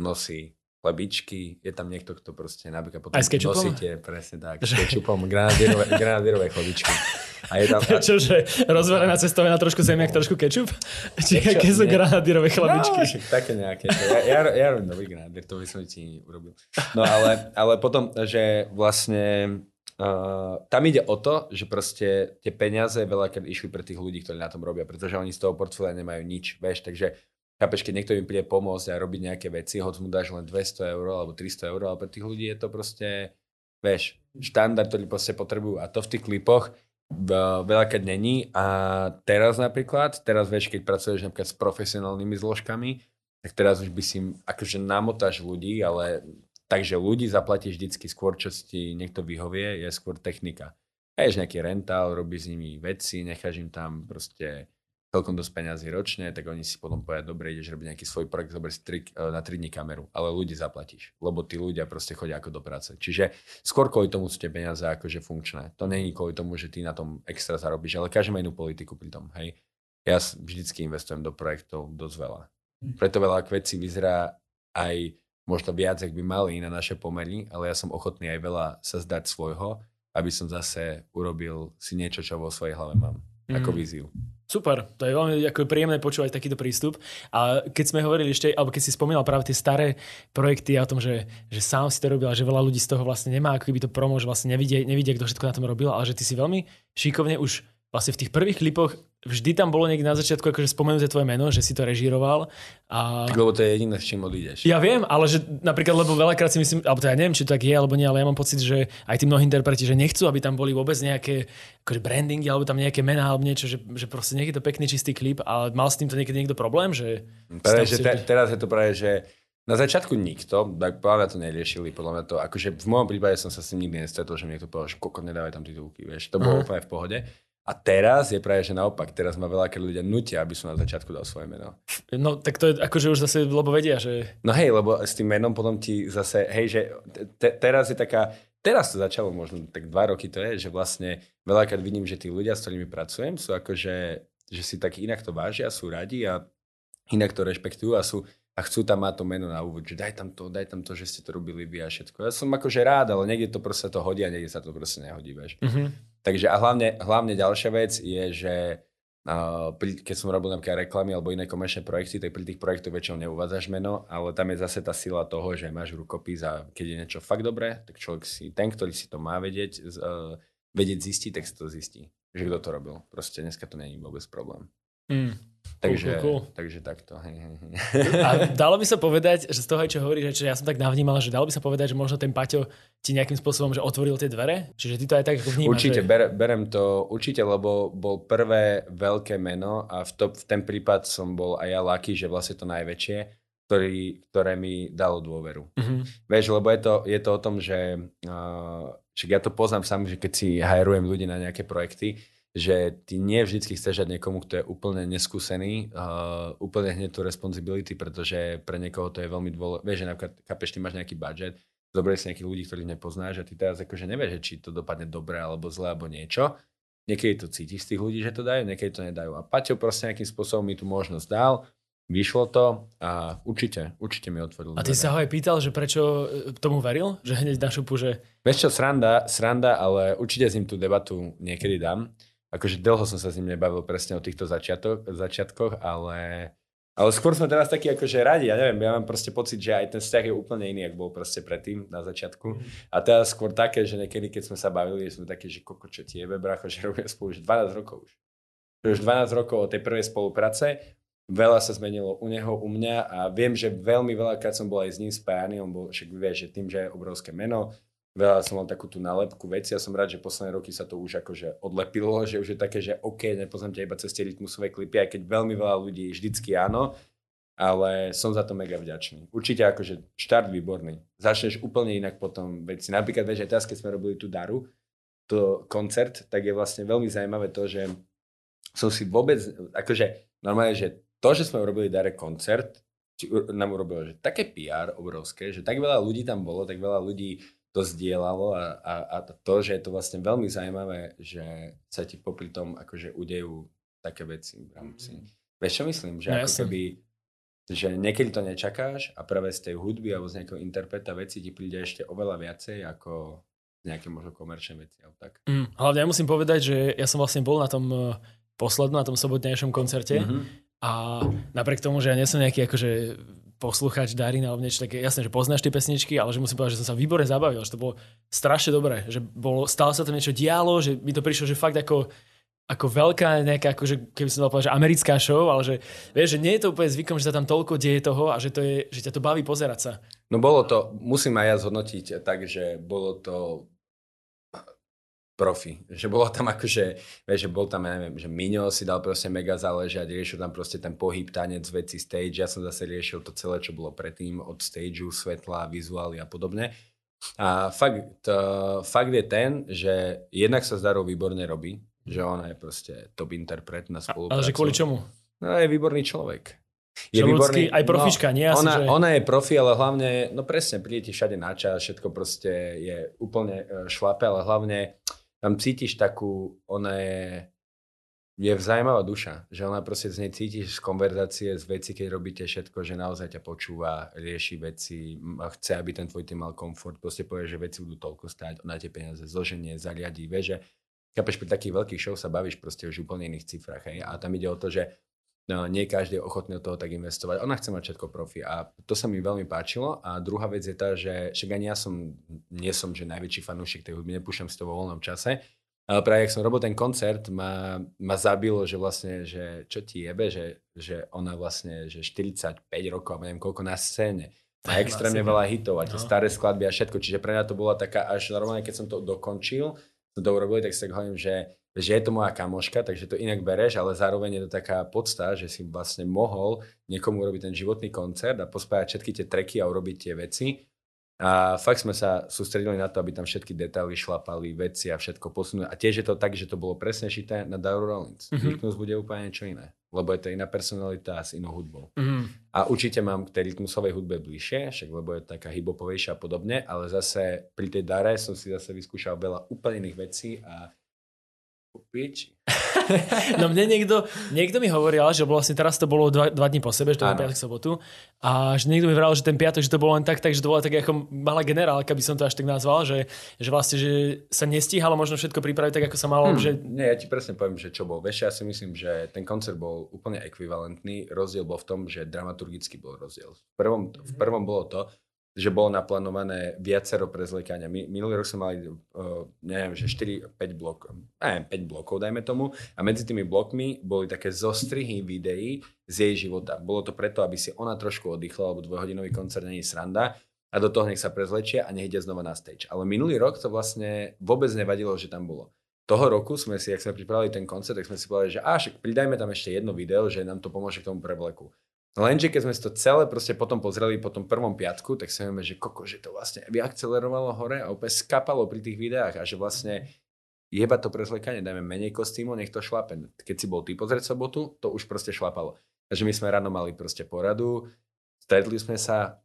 nosí chlebičky, je tam niekto, kto proste napríklad potom Aj s nosíte, presne tak, s kečupom, granadierové, (laughs) granadierové chlebičky. A je tam... Čože, rozvarená cestovina, trošku zemiak, trošku kečup? Či aké sú granadierové chlebičky? No, také nejaké. Ja, ja, ja robím dobrý granadier, to by som ti urobil. No ale, ale potom, že vlastne Uh, tam ide o to, že proste tie peniaze veľakrát išli pre tých ľudí, ktorí na tom robia, pretože oni z toho portfólia nemajú nič, vieš, takže Chápeš, keď niekto im príde pomôcť a robiť nejaké veci, hoď mu dáš len 200 eur alebo 300 eur, ale pre tých ľudí je to proste, vieš, štandard, ktorý proste potrebujú. A to v tých klipoch veľakrát není. A teraz napríklad, teraz vieš, keď pracuješ napríklad s profesionálnymi zložkami, tak teraz už by si akože namotáš ľudí, ale takže ľudí zaplatíš vždycky skôr, čo ti niekto vyhovie, je skôr technika. Ješ nejaký rental, robíš s nimi veci, necháš im tam proste celkom dosť peňazí ročne, tak oni si potom povedia, dobre, ideš robiť nejaký svoj projekt, zober si tri, e, na 3 dní kameru, ale ľudí zaplatíš, lebo tí ľudia proste chodia ako do práce. Čiže skôr kvôli tomu sú tie peniaze akože funkčné. To není kvôli tomu, že ty na tom extra zarobíš, ale každý má inú politiku pri tom, hej. Ja vždycky investujem do projektov dosť veľa. Hm. Preto veľa vecí vyzerá aj možno viac, ak by mali na naše pomery, ale ja som ochotný aj veľa sa zdať svojho, aby som zase urobil si niečo, čo vo svojej hlave mám, mm. ako víziu. Super, to je veľmi ako príjemné počúvať takýto prístup. A keď sme hovorili ešte, alebo keď si spomínal práve tie staré projekty a o tom, že, že sám si to robil a že veľa ľudí z toho vlastne nemá, ako keby to promo, že vlastne nevidie, nevidie, kto všetko na tom robil, ale že ty si veľmi šikovne už vlastne v tých prvých klipoch vždy tam bolo niekde na začiatku akože spomenuté tvoje meno, že si to režíroval. A... Tak, lebo to je jediné, s čím odídeš. Ja viem, ale že napríklad, lebo veľakrát si myslím, alebo to ja neviem, či to tak je alebo nie, ale ja mám pocit, že aj tí mnohí interpreti, že nechcú, aby tam boli vôbec nejaké akože brandingy alebo tam nejaké mená alebo niečo, že, že proste nieký to pekný čistý klip, ale mal s týmto niekedy niekto problém, že... Práve, že te, teraz je to práve, že na začiatku nikto, tak podľa mňa to neriešili, podľa mňa to, akože v môjom prípade som sa s tým nikdy nestretol, že mi niekto povedal, že koľko nedávaj tam titulky, vieš, to bolo uh-huh. úplne v pohode. A teraz je práve, že naopak, teraz ma veľa ľudia nutia, aby som na začiatku dal svoje meno. No tak to je akože už zase, lebo vedia, že... No hej, lebo s tým menom potom ti zase, hej, že te, teraz je taká, teraz to začalo možno, tak dva roky to je, že vlastne veľakrát vidím, že tí ľudia, s ktorými pracujem, sú akože, že si tak inak to vážia, sú radi a inak to rešpektujú a sú, a chcú tam mať to meno na úvod, že daj tam to, daj tam to, že ste to robili vy a všetko. Ja som akože rád, ale niekde to proste to hodí a niekde sa to proste nehodí, vieš. Mm-hmm. Takže a hlavne, hlavne ďalšia vec je, že keď som robil napríklad reklamy alebo iné komerčné projekty, tak pri tých projektoch väčšinou neuvádzaš meno, ale tam je zase tá sila toho, že máš rukopis a keď je niečo fakt dobré, tak človek si, ten, ktorý si to má vedieť, vedieť zistiť, tak si to zistí, že kto to robil. Proste dneska to není vôbec problém. Mm. Takže, cool, cool. takže takto. A dalo by sa povedať, že z toho, čo hovoríš, že ja som tak navnímal, že dalo by sa povedať, že možno ten Paťo ti nejakým spôsobom že otvoril tie dvere? Čiže ty to aj tak ako vnímaš? Určite, že... ber, berem to určite, lebo bol prvé veľké meno a v, to, v ten prípad som bol aj ja lucky, že vlastne to najväčšie, ktorý, ktoré mi dalo dôveru. Mm-hmm. Vieš, lebo je to, je to o tom, že uh, ja to poznám sám, že keď si hajerujem ľudí na nejaké projekty, že ty nie vždy chceš dať niekomu, kto je úplne neskúsený, uh, úplne hneď tú responsibility, pretože pre niekoho to je veľmi dôležité. Vieš, že napríklad, kapeš, ty máš nejaký budget, zobrieš si nejakých ľudí, ktorých nepoznáš a ty teraz akože nevieš, či to dopadne dobre alebo zle alebo niečo. Niekedy to cítiš z tých ľudí, že to dajú, niekedy to nedajú. A Paťo proste nejakým spôsobom mi tú možnosť dal, vyšlo to a určite, určite mi otvoril. A ty sa ho aj pýtal, že prečo e, tomu veril? Že hneď na šupu, že... Vieš čo, sranda, sranda, ale určite s ním tú debatu niekedy dám akože dlho som sa s ním nebavil presne o týchto začiatok, začiatkoch, ale, ale skôr sme teraz takí akože radi, ja neviem, ja mám proste pocit, že aj ten vzťah je úplne iný, ako bol proste predtým na začiatku. Mm. A teraz skôr také, že niekedy, keď sme sa bavili, sme také, že koko, čo ti jebe, bracho, že robíme spolu už 12 rokov už. Už 12 rokov od tej prvej spolupráce, veľa sa zmenilo u neho, u mňa a viem, že veľmi veľakrát som bol aj s ním spájany, on bol, však vie, že tým, že je obrovské meno, veľa som mal takú tú nálepku veci a som rád, že posledné roky sa to už akože odlepilo, (laughs) že už je také, že OK, nepoznám ťa iba cez tie rytmusové klipy, aj keď veľmi veľa ľudí vždycky áno, ale som za to mega vďačný. Určite akože štart výborný. Začneš úplne inak potom veci. Napríklad, vieš, aj teraz, keď sme robili tú daru, to koncert, tak je vlastne veľmi zaujímavé to, že som si vôbec, akože normálne, že to, že sme urobili dare koncert, nám urobilo, že také PR obrovské, že tak veľa ľudí tam bolo, tak veľa ľudí to zdieľalo a, a, a to, že je to vlastne veľmi zaujímavé, že sa ti popri tom akože udejú také veci v rámci. Mm. Vieš čo myslím? Že no, ako keby, že niekedy to nečakáš a práve z tej hudby alebo z nejakého interpreta veci ti príde ešte oveľa viacej ako nejaké možno komerčné veci. Alebo tak. Mm, hlavne ja musím povedať, že ja som vlastne bol na tom eh, poslednom, na tom sobotnejšom koncerte mm-hmm. a napriek tomu, že ja nie som nejaký akože poslucháč Darin alebo niečo také, jasné, že poznáš tie pesničky, ale že musím povedať, že som sa výborne zabavil, že to bolo strašne dobré, že bolo, stále sa tam niečo dialo, že mi to prišlo, že fakt ako, ako veľká nejaká, akože, keby som dal povedať, že americká show, ale že, vieš, že nie je to úplne zvykom, že sa tam toľko deje toho a že, to je, že ťa to baví pozerať sa. No bolo to, musím aj ja zhodnotiť tak, že bolo to profi. Že bolo tam akože, vieš, že bol tam, ja neviem, že Miňo si dal proste mega záležať, riešil tam proste ten pohyb, tanec, veci, stage. Ja som zase riešil to celé, čo bolo predtým, od stageu, svetla, vizuály a podobne. A fakt, fakt je ten, že jednak sa s Darou výborne robí, že ona je proste top interpret na spoluprácu. Ale že kvôli čomu? No je výborný človek. Je výborný, aj profička, no, nie asi, ona, že... ona je profi, ale hlavne, no presne, príde ti všade na čas, všetko proste je úplne e, šlape, ale hlavne tam cítiš takú, ona je, je vzájmavá duša, že ona proste z nej cítiš z konverzácie, z veci, keď robíte všetko, že naozaj ťa počúva, rieši veci, chce, aby ten tvoj tým mal komfort, proste povie, že veci budú toľko stáť, ona tie peniaze zloženie, zariadí, vie, že Chápeš, pri takých veľkých show sa bavíš proste už úplne iných cifrách, hej? A tam ide o to, že no, nie každý je ochotný do toho tak investovať. Ona chce mať všetko profi a to sa mi veľmi páčilo. A druhá vec je tá, že však ani ja som, nie som že najväčší fanúšik tej hudby, nepúšťam si to vo voľnom čase. Ale práve, ak som robil ten koncert, ma, ma zabilo, že vlastne, že čo ti jebe, že, že ona vlastne, že 45 rokov, neviem koľko na scéne. A extrémne veľa hitov a tie no. staré skladby a všetko. Čiže pre mňa to bola taká, až normálne, keď som to dokončil, som to urobil, tak si tak hovorím, že že je to moja kamoška, takže to inak bereš, ale zároveň je to taká podsta, že si vlastne mohol niekomu urobiť ten životný koncert a pospájať všetky tie treky a urobiť tie veci. A fakt sme sa sústredili na to, aby tam všetky detaily šlapali, veci a všetko posunuli. A tiež je to tak, že to bolo presne šité na Daru Rollins. Mm-hmm. Rytmus bude úplne niečo iné, lebo je to iná personalita s inou hudbou. Mm-hmm. A určite mám k tej rytmusovej hudbe bližšie, však lebo je taká hibopovejšia a podobne, ale zase pri tej Dare som si zase vyskúšal veľa úplne iných vecí a piči. (laughs) no mne niekto, niekto mi hovoril, že vlastne teraz to bolo dva, dva dní po sebe, že to bolo piatok, sobotu. A že niekto mi vral, že ten piatok, že to bolo len tak, že to bola tak ako malá generálka, by som to až tak nazval, že, že vlastne, že sa nestíhalo možno všetko pripraviť tak, ako sa malo. Hmm, že... Nie, ja ti presne poviem, že čo bol. Vieš, ja si myslím, že ten koncert bol úplne ekvivalentný. Rozdiel bol v tom, že dramaturgicky bol rozdiel. V prvom, v prvom bolo to, že bolo naplánované viacero prezliekania. Minulý rok sme mali, uh, neviem, že 4-5 blok, neviem, 5 blokov, dajme tomu, a medzi tými blokmi boli také zostrihy videí z jej života. Bolo to preto, aby si ona trošku oddychla, lebo dvojhodinový koncert není sranda, a do toho nech sa prezlečia a nech ide znova na stage. Ale minulý rok to vlastne vôbec nevadilo, že tam bolo. Toho roku sme si, ak sme pripravili ten koncert, tak sme si povedali, že a pridajme tam ešte jedno video, že nám to pomôže k tomu prevleku. Lenže keď sme si to celé proste potom pozreli po tom prvom piatku, tak si vieme, že koko, že to vlastne vyakcelerovalo hore a úplne skapalo pri tých videách a že vlastne jeba to prezlekanie, dajme menej kostýmov, nech to šlape. Keď si bol ty pozrieť sobotu, to už proste šlapalo. Takže my sme ráno mali proste poradu, stretli sme sa,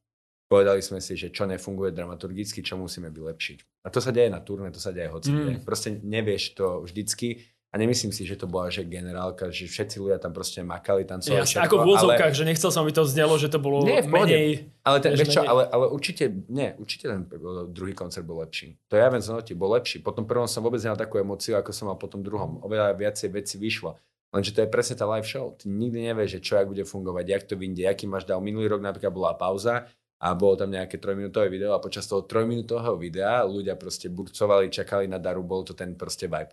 povedali sme si, že čo nefunguje dramaturgicky, čo musíme vylepšiť. A to sa deje na turné, to sa deje hoci. Mm. Proste nevieš to vždycky, a nemyslím si, že to bola že generálka, že všetci ľudia tam proste makali, tancovali. Jasne, ako v úvodzovkách, ale... že nechcel som, aby to znelo, že to bolo nie, v menej... Ale, ten, vieš čo, ale, ale určite, nie, určite ten druhý koncert bol lepší. To ja viem znoti, bol lepší. Potom prvom som vôbec nemal takú emociu, ako som mal potom druhom. Oveľa viacej veci vyšlo. Lenže to je presne tá live show. Ty nikdy nevieš, že čo, jak bude fungovať, jak to vyjde, aký máš dal. Minulý rok napríklad bola pauza a bolo tam nejaké trojminútové video a počas toho trojminútového videa ľudia proste burcovali, čakali na daru, bol to ten proste vibe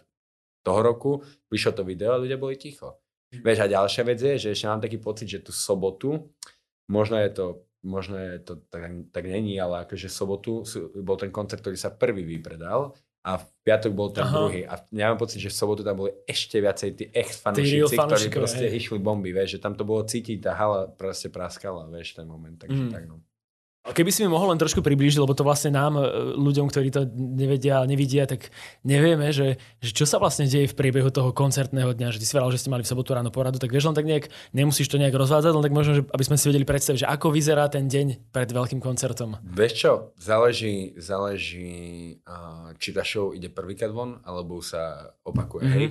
toho roku, vyšlo to video a ľudia boli ticho. Mm. Vieš, a ďalšia vec je, že ešte mám taký pocit, že tú sobotu, možno je to, možno je to tak, tak není, ale akože sobotu bol ten koncert, ktorý sa prvý vypredal a v piatok bol ten Aha. druhý. A ja mám pocit, že v sobotu tam boli ešte viacej tí ex fanúšici, ktorí proste hej. išli bomby, vieš, že tam to bolo cítiť, tá hala proste praskala, vieš, ten moment, takže mm. tak no. Keby si mi mohol len trošku priblížiť, lebo to vlastne nám, e, ľuďom, ktorí to nevedia, nevidia, tak nevieme, že, že čo sa vlastne deje v priebehu toho koncertného dňa, že ty si vedel, že ste mali v sobotu ráno poradu, tak vieš len tak nejak, nemusíš to nejak rozvádzať, len tak možno, že aby sme si vedeli predstaviť, že ako vyzerá ten deň pred veľkým koncertom. Vieš čo, záleží, záleží či tá show ide prvýkrát von, alebo sa opakuje. Mm-hmm. Hej.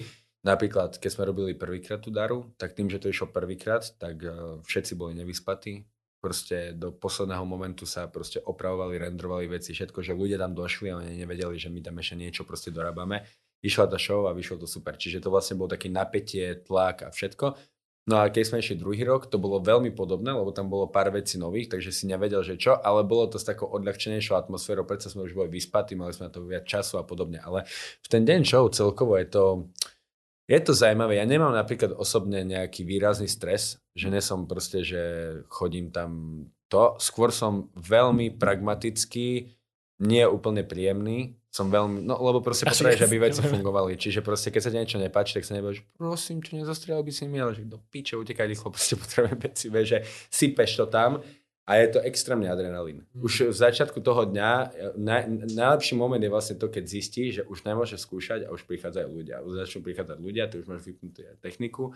Napríklad, keď sme robili prvýkrát tú daru, tak tým, že to išlo prvýkrát, tak e, všetci boli nevyspatí, proste do posledného momentu sa proste opravovali, rendrovali veci, všetko, že ľudia tam došli a oni nevedeli, že my tam ešte niečo proste dorábame. Išla tá show a vyšlo to super. Čiže to vlastne bol taký napätie, tlak a všetko. No a keď sme išli druhý rok, to bolo veľmi podobné, lebo tam bolo pár vecí nových, takže si nevedel, že čo, ale bolo to s takou odľahčenejšou atmosférou, predsa sme už boli vyspatí, mali sme na to viac času a podobne. Ale v ten deň show celkovo je to, je to zaujímavé. Ja nemám napríklad osobne nejaký výrazný stres, že nesom proste, že chodím tam to. Skôr som veľmi pragmatický, nie úplne príjemný. Som veľmi, no lebo proste potrebuješ, aby veci fungovali. Čiže proste, keď sa ti niečo nepáči, tak sa nebude, že prosím, čo nezostrel by si mi, ale že do piče, utekaj rýchlo, proste potrebujem veci, vieš, že sypeš to tam a je to extrémny adrenalín. Mm. Už v začiatku toho dňa, naj, najlepší moment je vlastne to, keď zistíš, že už nemôže skúšať a už prichádzajú ľudia. Už začnú prichádzať ľudia, ty už máš vypnutú techniku,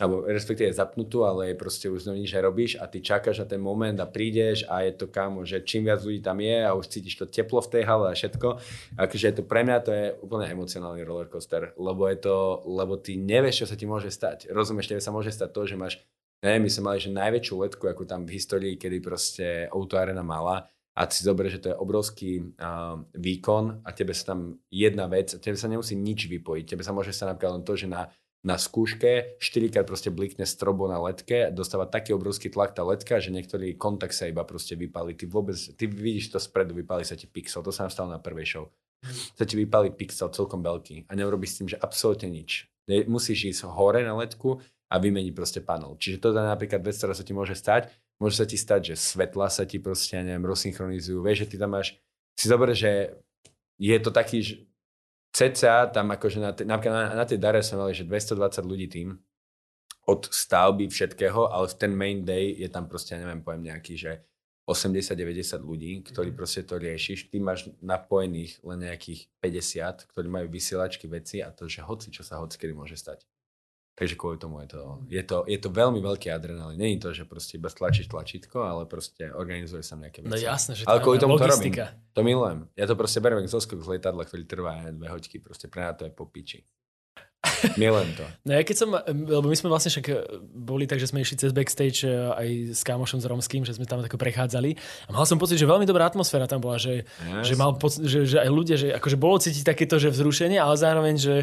alebo respektíve zapnutú, ale proste už nič robíš a ty čakáš na ten moment a prídeš a je to kamo, že čím viac ľudí tam je a už cítiš to teplo v tej hale a všetko. Akože je to pre mňa to je úplne emocionálny rollercoaster, lebo je to, lebo ty nevieš, čo sa ti môže stať. Rozumieš, tebe sa môže stať to, že máš Ne, my sme mali že najväčšiu letku, ako tam v histórii, kedy proste Auto Arena mala a si zober, že to je obrovský uh, výkon a tebe sa tam jedna vec, tebe sa nemusí nič vypojiť. Tebe sa môže stať napríklad len to, že na, na skúške 4 krát proste blikne strobo na letke, dostáva taký obrovský tlak tá letka, že niektorý kontakt sa iba proste vypali. Ty vôbec, ty vidíš to spredu, vypali sa ti pixel. To sa nám stalo na prvej show. Sa ti vypali pixel celkom veľký a neurobíš s tým, že absolútne nič. Musíš ísť hore na letku, a vymení proste panel. Čiže to je napríklad vec, ktorá sa ti môže stať. Môže sa ti stať, že svetla sa ti proste, neviem, rozsynchronizujú. Vieš, že ty tam máš, si zober, že je to taký, že cca tam akože na, te, napríklad na, na tej dare sme mali, že 220 ľudí tým od stavby všetkého, ale v ten main day je tam proste, neviem, poviem nejaký, že 80-90 ľudí, ktorí mm. proste to riešiš. Ty máš napojených len nejakých 50, ktorí majú vysielačky veci a to, že hoci čo sa hoci kedy môže stať. Takže kvôli tomu je to, je to, je to veľmi veľký adrenalín. Není to, že proste iba stlačíš tlačítko, ale proste organizuje sa nejaké no veci. No jasné, že ale kvôli tomu logistika. to robím. To milujem. Ja to proste beriem zoskok z lietadla, ktorý trvá dve hoďky. Proste pre to je po piči. (laughs) Milujem to. No ja keď som, lebo my sme vlastne však e, boli tak, že sme išli cez backstage e, aj s kamošom z Romským, že sme tam tako prechádzali a mal som pocit, že veľmi dobrá atmosféra tam bola, že, yes. že, mal pocit, že, že aj ľudia, že akože bolo cítiť takéto, že vzrušenie, ale zároveň, že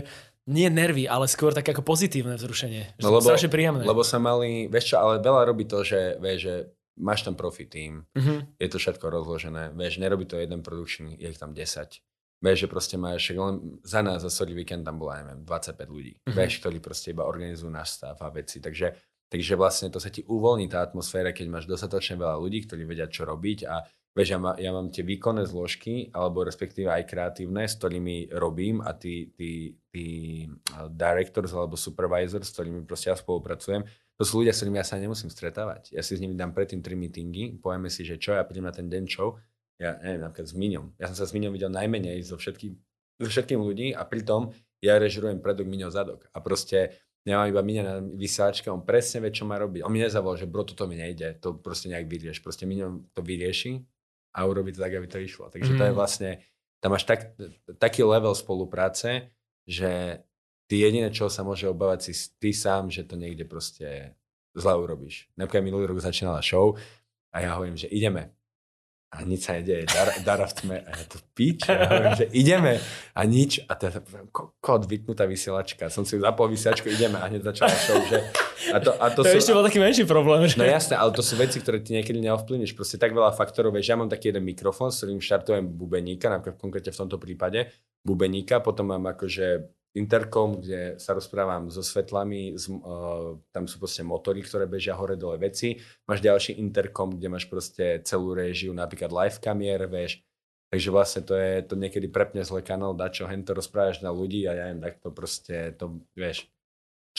nie nervy, ale skôr také ako pozitívne vzrušenie. Že no lebo, strašne príjemné. Lebo sa mali, vieš čo, ale veľa robí to, že, vieš, že máš tam profi tým, uh-huh. je to všetko rozložené, vieš, nerobí to jeden produkčný, je ich tam 10. Vieš, že proste máš, len za nás, za celý víkend tam bola, neviem, 25 ľudí, uh-huh. vieš, ktorí proste iba organizujú náš stav a veci, takže, takže vlastne to sa ti uvoľní tá atmosféra, keď máš dostatočne veľa ľudí, ktorí vedia, čo robiť a Vieš, ja, má, ja mám tie výkonné zložky, alebo respektíve aj kreatívne, s ktorými robím a tí, tí, tí directors alebo supervisors, s ktorými proste ja spolupracujem, to sú ľudia, s ktorými ja sa nemusím stretávať. Ja si s nimi dám predtým tri meetingy, povieme si, že čo, ja prídem na ten deň show, ja neviem, napríklad s Miňom. Ja som sa s Miňom videl najmenej zo všetkým, zo všetkým ľudí a pritom ja režirujem predok Miňo zadok. A proste ja mám iba Miňa na vysielačke, on presne vie, čo má robiť. On mi nezavolal, že bro, toto mi nejde, to proste nejak vyrieš. Proste Miňo to vyrieši a urobiť to tak, aby to išlo. Takže mm. to je mhm. vlastne, tam máš tak, taký level spolupráce, že ty jediné, čo sa môže obávať si ty sám, že to niekde proste zle urobíš. Napríklad minulý rok začínala show a ja hovorím, že ideme. A nič sa nedeje. Dar, dara v tme. A ja to pič. Ja hovorím, že ideme. A nič. A teda kód vypnutá vysielačka. Som si zapol vysielačku, ideme. A hneď začala show, že... A to, a to, to sú, ešte bol taký menší problém. Že? No jasné, ale to sú veci, ktoré ty niekedy neovplyvneš. Proste tak veľa faktorov. Vieš, ja mám taký jeden mikrofón, s ktorým štartujem bubeníka, napríklad konkrétne v tomto prípade bubeníka, potom mám akože interkom, kde sa rozprávam so svetlami, z, uh, tam sú proste motory, ktoré bežia hore dole veci. Máš ďalší interkom, kde máš proste celú réžiu, napríklad live kamier, vieš. Takže vlastne to je, to niekedy prepne zle kanál, dačo, hen to rozprávaš na ľudí a ja jen takto proste, to, vieš,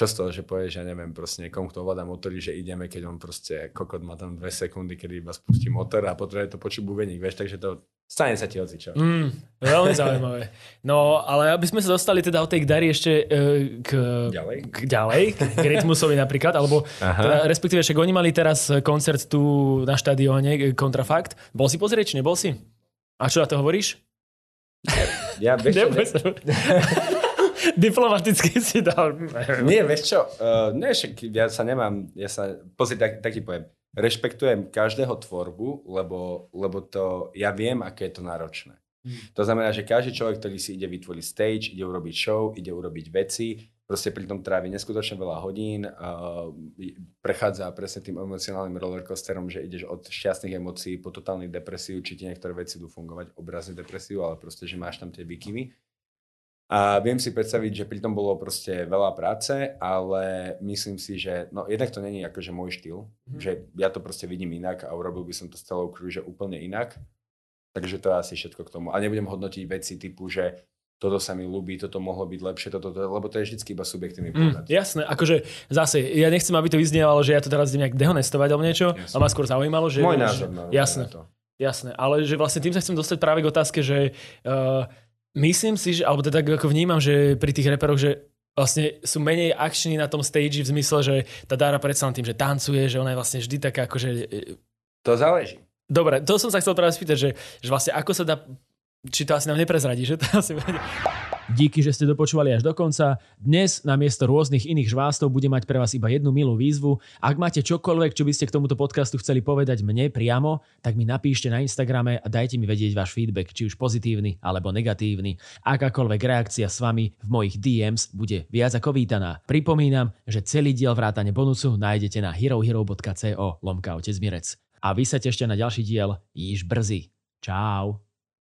toho, že povieš, ja neviem, proste niekomu, kto ovláda motory, že ideme, keď on proste, kokot má tam dve sekundy, kedy iba spustí motor a potrebuje to počuť bubeník, vieš, takže to stane sa ti čo. Mm, veľmi zaujímavé. No, ale aby sme sa dostali teda od tej Gdary ešte uh, k, ďalej. k ďalej, k Rytmusovi napríklad, alebo teda, respektíve však oni mali teraz koncert tu na štadióne Kontrafakt. Bol si pozrieť, nebol si? A čo na to hovoríš? Ja, vieš, (laughs) Diplomaticky si dal. Nie, vieš čo, uh, nie, však ja sa nemám, ja sa, pozri, tak, taký poviem, rešpektujem každého tvorbu, lebo, lebo to, ja viem, aké je to náročné. Hmm. To znamená, že každý človek, ktorý si ide vytvoriť stage, ide urobiť show, ide urobiť veci, proste pri tom trávi neskutočne veľa hodín, uh, prechádza presne tým emocionálnym rollercoasterom, že ideš od šťastných emócií po totálnych depresiu, či ti niektoré veci idú fungovať, obrazne depresiu, ale proste, že máš tam tie bikiny a viem si predstaviť, že pri tom bolo proste veľa práce, ale myslím si, že no jednak to není akože môj štýl, mm. že ja to proste vidím inak a urobil by som to s celou crew, že úplne inak. Takže to je asi všetko k tomu. A nebudem hodnotiť veci typu, že toto sa mi ľúbi, toto mohlo byť lepšie, toto, toto lebo to je vždy iba subjektívny mm, pohľad. Mm, jasné, akože zase, ja nechcem, aby to vyznievalo, že ja to teraz idem nejak dehonestovať alebo niečo, jasné. ale ma skôr zaujímalo, že... Môj názor. No, jasné, to. jasné, ale že vlastne tým sa chcem dostať práve k otázke, že uh, Myslím si, že, alebo teda ako vnímam, že pri tých reperoch, že vlastne sú menej akční na tom stage v zmysle, že tá Dára predsa len tým, že tancuje, že ona je vlastne vždy taká akože... To záleží. Dobre, to som sa chcel práve spýtať, že, že vlastne ako sa dá či to asi nám neprezradí, že to asi Díky, že ste dopočúvali až do konca. Dnes namiesto rôznych iných žvástov bude mať pre vás iba jednu milú výzvu. Ak máte čokoľvek, čo by ste k tomuto podcastu chceli povedať mne priamo, tak mi napíšte na Instagrame a dajte mi vedieť váš feedback, či už pozitívny alebo negatívny. Akákoľvek reakcia s vami v mojich DMs bude viac ako vítaná. Pripomínam, že celý diel vrátane bonusu nájdete na herohero.co lomka otec Mirec. A vy sa tešte na ďalší diel již brzy. Čau.